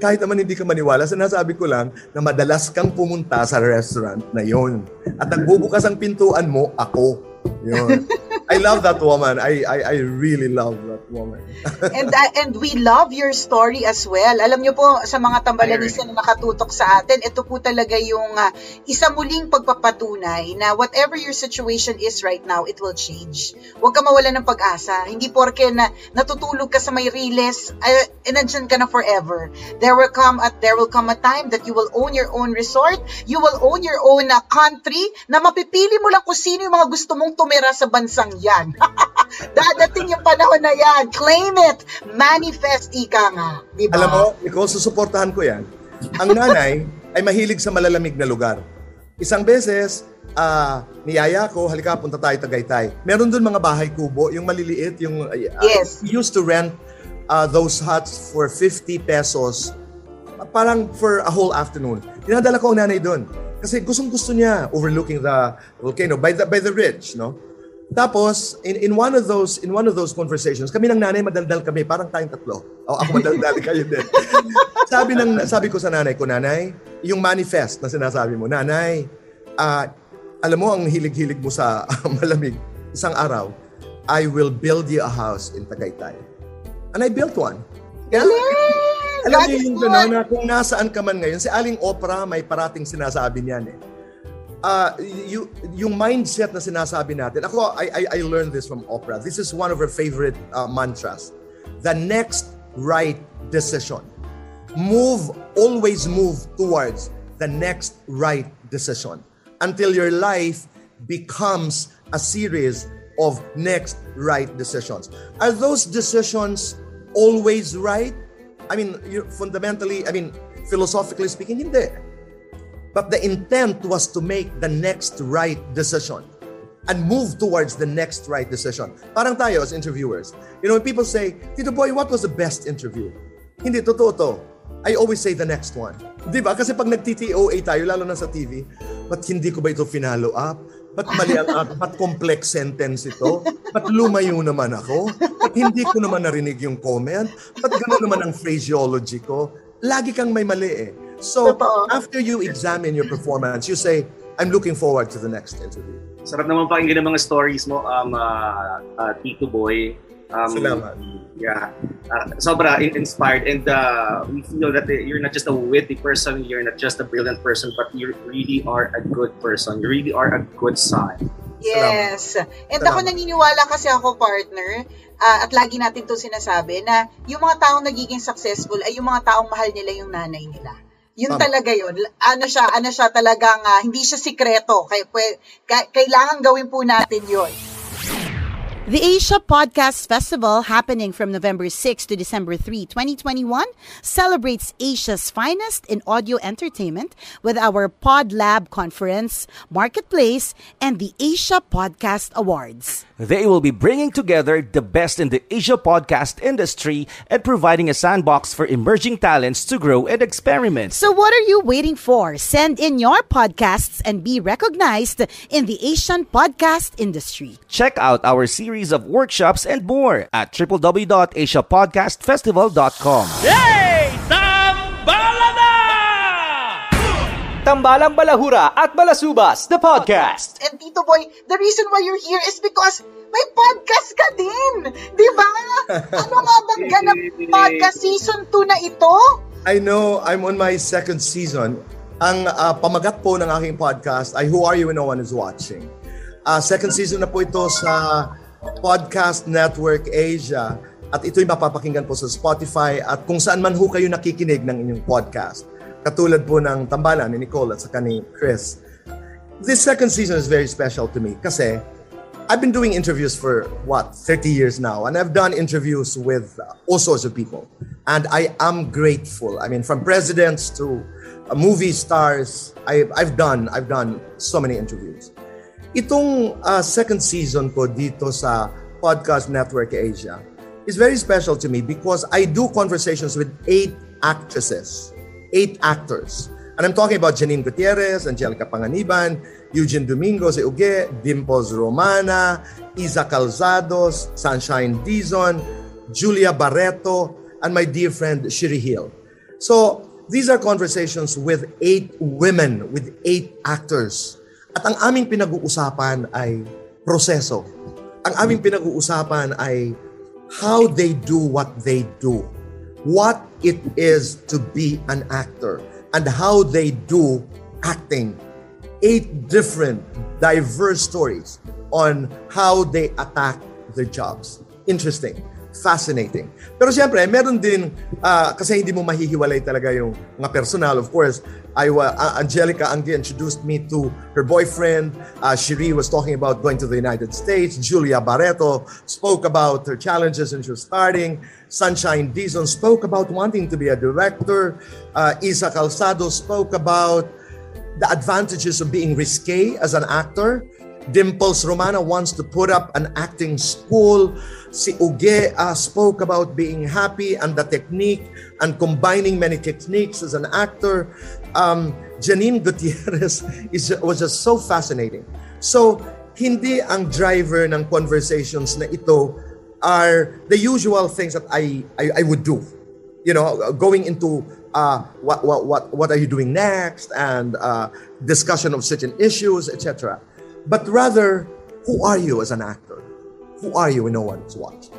S7: kahit naman hindi ka maniwala, sinasabi ko lang na madalas kang pumunta sa restaurant na yon. At nagbubukas ang pintuan mo, ako. Yun. I love that woman. I I, I really love that woman.
S5: and uh, and we love your story as well. Alam niyo po sa mga tambalanista na nakatutok sa atin, ito po talaga yung uh, isa muling pagpapatunay na whatever your situation is right now, it will change. Huwag ka mawala ng pag-asa. Hindi porke na natutulog ka sa may riles, uh, nandyan ka na forever. There will come at there will come a time that you will own your own resort, you will own your own uh, country na mapipili mo lang kung sino yung mga gusto mong tumira sa bansang yan. Dadating yung panahon na yan. Claim it. Manifest, ika nga. Di ba?
S7: Alam mo, Nicole, susuportahan ko yan. Ang nanay ay mahilig sa malalamig na lugar. Isang beses, ah, niyaya ko, halika, punta tayo Tagaytay. Meron doon mga bahay kubo, yung maliliit, yung... ah,
S5: Yes.
S7: we used to rent ah, those huts for 50 pesos. Ah, Parang for a whole afternoon. Dinadala ko ang nanay doon. Kasi gustong gusto niya overlooking the volcano by the by the ridge, no? Tapos in in one of those in one of those conversations, kami ng nanay madaldal kami, parang tayong tatlo. O ako madaldal kayo din. sabi ng sabi ko sa nanay ko, nanay, yung manifest na sinasabi mo, nanay, ah, alam mo ang hilig-hilig mo sa malamig. Isang araw, I will build you a house in Tagaytay. And I built one. Kaya, alam niyo yung gano'n na kung nasaan ka man ngayon, si Aling Opera may parating sinasabi niyan eh. Ah, you, yung mindset na sinasabi natin, ako, I, I, I learned this from Oprah. This is one of her favorite uh, mantras. The next right decision. Move, always move towards the next right decision until your life becomes a series of next right decisions. Are those decisions always right? I mean, fundamentally, I mean, philosophically speaking, hindi. But the intent was to make the next right decision and move towards the next right decision. Parang tayo as interviewers. You know, when people say, Tito Boy, what was the best interview? Hindi, totoo to. I always say the next one. Di ba? Kasi pag nag-TTOA tayo, lalo na sa TV, ba't hindi ko ba ito finalo up? Ba't mali ang aking, ba't complex sentence ito? Ba't lumayo naman ako? Ba't hindi ko naman narinig yung comment? Ba't gano'n naman ang phraseology ko? Lagi kang may mali eh. So, after you examine your performance, you say, I'm looking forward to the next interview.
S6: Sarap naman pakinggan ng mga stories mo, um, uh, uh, Tito Boy. Um,
S7: Salamat.
S6: Yeah. Uh, sobra in- inspired and uh, we feel that you're not just a witty person, you're not just a brilliant person, but you really are a good person. You really are a good son.
S5: Yes. And ako
S7: Salamat.
S5: naniniwala kasi ako, partner, ah, at lagi natin to sinasabi, na yung mga taong nagiging successful ay yung mga taong mahal nila yung nanay nila. Yun
S7: Tama.
S5: talaga yun. Ano siya, ano siya talagang, ah, hindi siya sikreto. Kaya, kailangan gawin po natin yun.
S8: The Asia Podcast Festival, happening from November 6 to December 3, 2021, celebrates Asia's finest in audio entertainment with our Pod Lab conference, Marketplace, and the Asia Podcast Awards.
S9: They will be bringing together the best in the Asia podcast industry and providing a sandbox for emerging talents to grow and experiment.
S8: So, what are you waiting for? Send in your podcasts and be recognized in the Asian podcast industry.
S9: Check out our series of workshops and more at www.asiapodcastfestival.com.
S4: Tambalang Balahura at Balasubas, the podcast.
S5: And Tito Boy, the reason why you're here is because may podcast ka din. Di ba? Ano nga bang ganap podcast season 2 na ito?
S7: I know I'm on my second season. Ang ah, pamagat po ng aking podcast ay Who Are You When No One Is Watching. Ah, second season na po ito sa Podcast Network Asia at ito'y mapapakinggan po sa Spotify at kung saan man ho kayo nakikinig ng inyong podcast. Katulad po ng tambalan ni Nicole at saka ni Chris. This second season is very special to me kasi I've been doing interviews for what 30 years now, and I've done interviews with all sorts of people, and I am grateful. I mean, from presidents to movie stars, I, I've done I've done so many interviews. Itong uh, second season ko dito sa Podcast Network Asia is very special to me because I do conversations with eight actresses, eight actors. And I'm talking about Janine Gutierrez, Angelica Panganiban, Eugene Domingo si Uge, Dimples Romana, Isa Calzados, Sunshine Dizon, Julia Barreto, and my dear friend Shiri Hill. So, these are conversations with eight women, with eight actors. At ang aming pinag-uusapan ay proseso. Ang aming pinag-uusapan ay how they do what they do. What it is to be an actor and how they do acting. Eight different, diverse stories on how they attack their jobs. Interesting. Fascinating. Pero siyempre, meron din, ah, kasi hindi mo mahihiwalay talaga yung mga personal. Of course, I, ah, Angelica Anggi introduced me to her boyfriend. Uh, Shiri was talking about going to the United States. Julia Barreto spoke about her challenges when she was starting. Sunshine Dizon spoke about wanting to be a director. Uh, Isa Calzado spoke about the advantages of being risque as an actor. Dimples Romana wants to put up an acting school. Si Uge uh, spoke about being happy and the technique and combining many techniques as an actor. Um, Janine Gutierrez is, was just so fascinating. So, hindi ang driver ng conversations na ito are the usual things that I, I, I would do you know, going into uh, what, what, what, what are you doing next and uh, discussion of certain issues, etc. But rather, who are you as an actor? Who are you when no one is watching?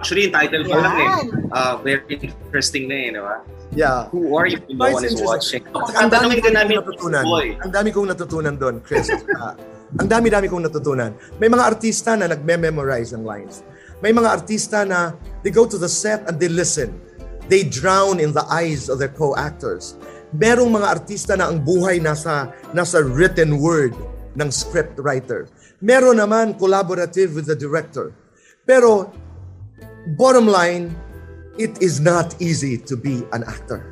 S6: Actually, yung title pa lang eh. Uh, very interesting na eh, di ba?
S7: Yeah.
S6: Who are you when no one is watching?
S7: Ang dami
S6: namin,
S7: natutunan.
S6: boy.
S7: Ang dami kong natutunan doon, Chris. Ah, ang dami-dami kong natutunan. May mga artista na nagme-memorize ng lines. May mga artista na they go to the set and they listen. They drown in the eyes of their co-actors. Merong mga artista na ang buhay nasa nasa written word ng script writer. Meron naman collaborative with the director. Pero bottom line, it is not easy to be an actor.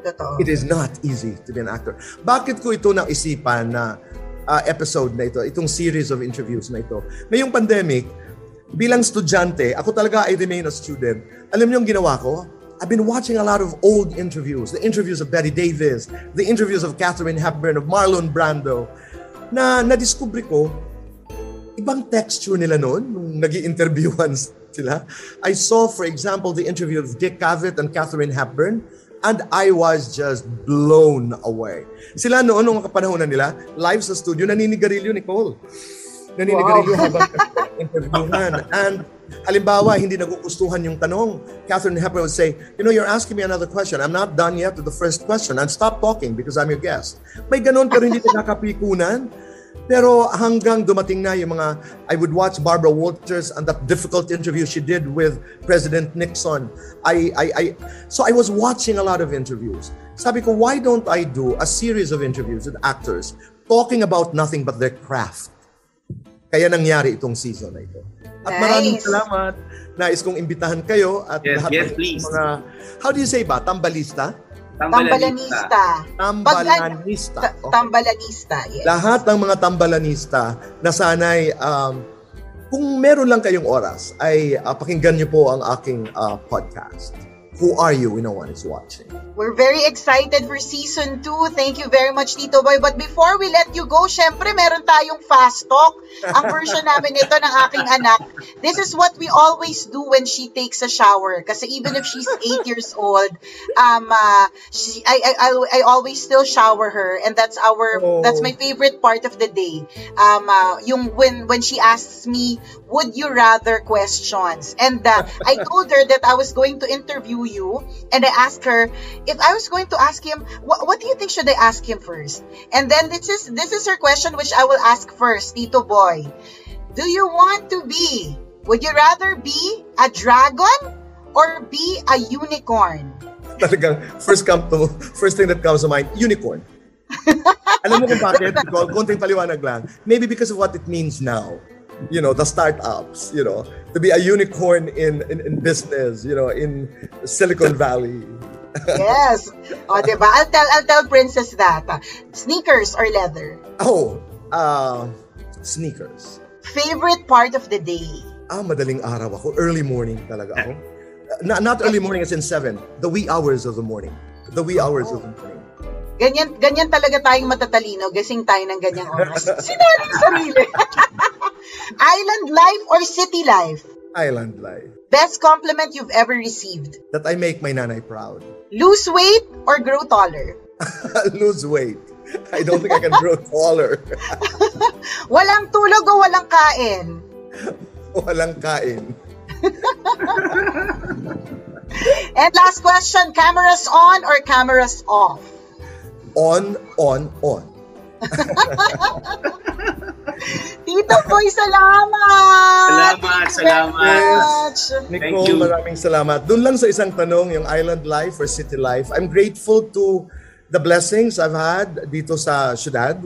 S5: Totoo.
S7: It is not easy to be an actor. Bakit ko ito naisipan na ah, episode na ito, itong series of interviews na ito? Ngayong pandemic, bilang estudyante, ako talaga I remain a student. Alam niyo yung ginawa ko? I've been watching a lot of old interviews. The interviews of Betty Davis, the interviews of Catherine Hepburn, of Marlon Brando. Na nadiskubre ko, ibang texture nila noon nung nag interviewan sila. I saw, for example, the interview of Dick Cavett and Catherine Hepburn and I was just blown away. Sila noon, nung kapanahon nila, live sa studio, naninigarilyo, Nicole. Naninigarilyo wow. habang interviewhan. And halimbawa, hindi nagugustuhan yung tanong, Catherine Hepburn would say, you know, you're asking me another question. I'm not done yet with the first question. And stop talking because I'm your guest. May ganun pero hindi nakakapikunan. Pero hanggang dumating na yung mga, I would watch Barbara Walters and that difficult interview she did with President Nixon. I, I, I, so I was watching a lot of interviews. Sabi ko, why don't I do a series of interviews with actors talking about nothing but their craft? Kaya nangyari itong season na ito. At nice. maraming salamat. Nais kong imbitahan kayo at
S6: yes,
S7: lahat
S6: yes,
S7: ng
S6: please.
S7: mga, how do you say ba, tambalista?
S5: Tambalanista.
S7: Tambalanista.
S5: Pag, okay. Tambalanista, yes.
S7: Lahat ng mga tambalanista na sanay, um, kung meron lang kayong oras, ay uh, pakinggan niyo po ang aking uh, podcast. Who are you when no one is watching?
S5: We're very excited for season 2. Thank you very much, Tito Boy. But before we let you go, syempre meron tayong fast talk. Ang version namin ito ng aking anak. This is what we always do when she takes a shower. Kasi even if she's 8 years old, um, uh, she, I, I, I, I always still shower her. And that's our, oh. that's my favorite part of the day. Um, uh, yung when, when she asks me, would you rather questions. And uh, I told her that I was going to interview you and I asked her if I was going to ask him what, what do you think should I ask him first? And then this is this is her question which I will ask first Tito Boy. Do you want to be would you rather be a dragon or be a unicorn?
S7: Talagang first come to first thing that comes to mind unicorn. Alam mo kung bakit? Konting paliwanag lang. Maybe because of what it means now you know the startups you know to be a unicorn in in, in business you know in silicon valley.
S5: Yes. Oh diba i'll tell i'll tell princess that. Sneakers or leather?
S7: Oh uh sneakers.
S5: Favorite part of the day?
S7: Ah madaling araw ako. Early morning talaga ako. Not, not early morning as in 7 the wee hours of the morning. The wee hours oh. of the morning
S5: Ganyan, ganyan talaga tayong matatalino. Gising tayo ng ganyang oras. Sinabi sarili. Island life or city life?
S7: Island life.
S5: Best compliment you've ever received?
S7: That I make my nanay proud.
S5: Lose weight or grow taller?
S7: Lose weight. I don't think I can grow taller.
S5: walang tulog o walang kain?
S7: walang kain.
S5: And last question, cameras on or cameras off?
S7: On, on, on.
S5: Tito Boy, salamat!
S6: Salamat, salamat.
S7: Nicole, you. maraming salamat. Doon lang sa isang tanong, yung island life or city life, I'm grateful to the blessings I've had dito sa syudad.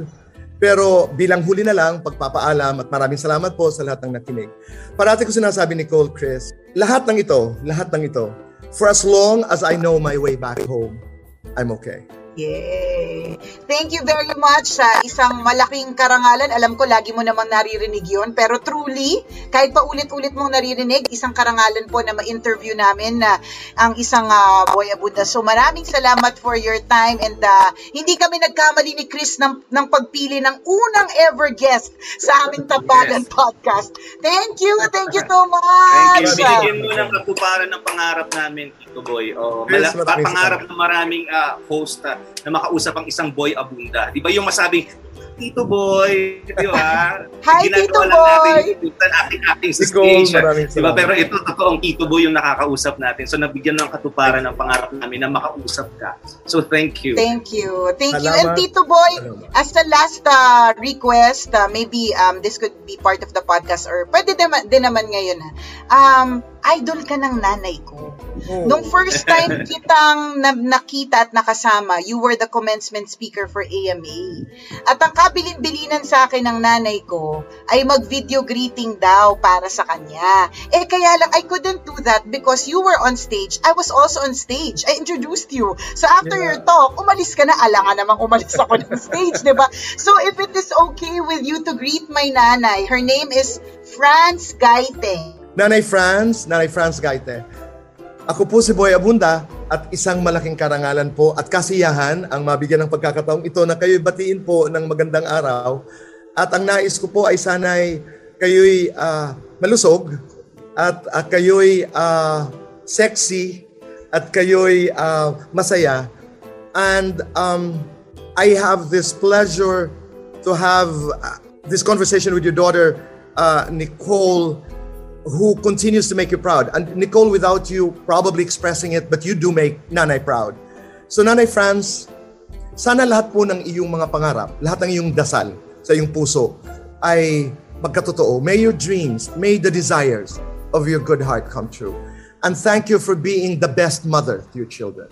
S7: Pero bilang huli na lang, pagpapaalam at maraming salamat po sa lahat ng nakinig. Parati ko sinasabi, Nicole, Chris, lahat ng ito, lahat ng ito, for as long as I know my way back home, I'm okay.
S5: Yay! Thank you very much sa isang malaking karangalan. Alam ko, lagi mo namang naririnig yon Pero truly, kahit pa ulit-ulit mong naririnig, isang karangalan po na ma-interview namin na ang isang uh, Boy Abunda. So maraming salamat for your time and uh, hindi kami nagkamali ni Chris ng, ng pagpili ng unang ever guest sa aming Tabagan yes. podcast. Thank you! Thank you so much!
S6: Thank you. Binigyan mo ng katuparan ng pangarap namin, Tito Boy. Oh, yes, mala- pangarap ng maraming uh, host uh, na makausap ang isang boy abunda. Di ba yung masabing, Tito Boy, di ba?
S5: Hi, Tito Boy!
S6: Natin ating acting sa stage. Di ba? Pero ito, totoong Tito Boy yung nakakausap natin. So, nabigyan ng katuparan ng pangarap namin na makausap ka. So, thank you.
S5: Thank you. Thank Salamat. you. And Tito Boy, Salamat. as the last uh, request, uh, maybe um, this could be part of the podcast or pwede din, din naman ngayon. Um, idol ka ng nanay ko. Oh. Nung first time kitang na- nakita at nakasama, you were the commencement speaker for AMA. At ang kabilin-bilinan sa akin ng nanay ko ay mag-video greeting daw para sa kanya. Eh kaya lang, I couldn't do that because you were on stage. I was also on stage. I introduced you. So after yeah. your talk, umalis ka na. Alangan namang umalis ako ng stage, di ba? So if it is okay with you to greet my nanay, her name is Franz Gaite.
S7: Nanay Franz, Nanay Franz Gaite. Ako po si Boy Abunda at isang malaking karangalan po at kasiyahan ang mabigyan ng pagkakataong ito na kayo batiin po ng magandang araw At ang nais ko po ay sana'y kayo'y uh, malusog at uh, kayo'y uh, sexy at kayo'y uh, masaya. And um, I have this pleasure to have uh, this conversation with your daughter, uh, Nicole, who continues to make you proud. And Nicole, without you probably expressing it, but you do make Nanay proud. So Nanay France, sana lahat po ng iyong mga pangarap, lahat ng iyong dasal sa iyong puso ay magkatotoo. May your dreams, may the desires of your good heart come true. And thank you for being the best mother to your children.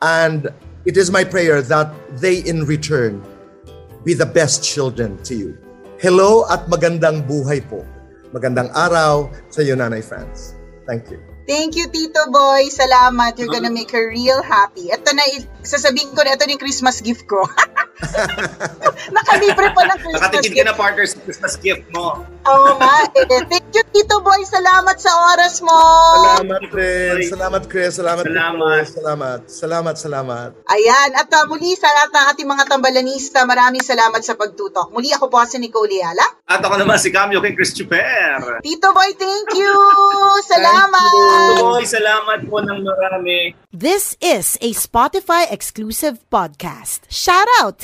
S7: And it is my prayer that they in return be the best children to you. Hello at magandang buhay po. Magandang araw sa iyo, Nanay France. Thank you.
S5: Thank you, Tito Boy. Salamat. You're gonna make her real happy. Ito na, sasabihin ko na ito yung Christmas gift ko. Nakalibre pa ng Christmas
S6: Nakatikin
S5: gift.
S6: ka na partner sa Christmas gift mo.
S5: Oo nga. Eh. Thank you, Tito Boy. Salamat sa oras mo.
S7: Salamat, Chris. Salamat, Chris. Salamat,
S6: Salamat.
S7: Chris. Salamat. Salamat, salamat.
S5: Ayan. At uh, muli sa lahat ng ating mga tambalanista, maraming salamat sa pagtutok. Muli ako po si Nicole Yala.
S6: At ako naman si Camio kay Chris Chuper.
S5: Tito Boy, thank you. Salamat.
S6: Boy, salamat po ng marami.
S8: This is a Spotify exclusive podcast. Shout out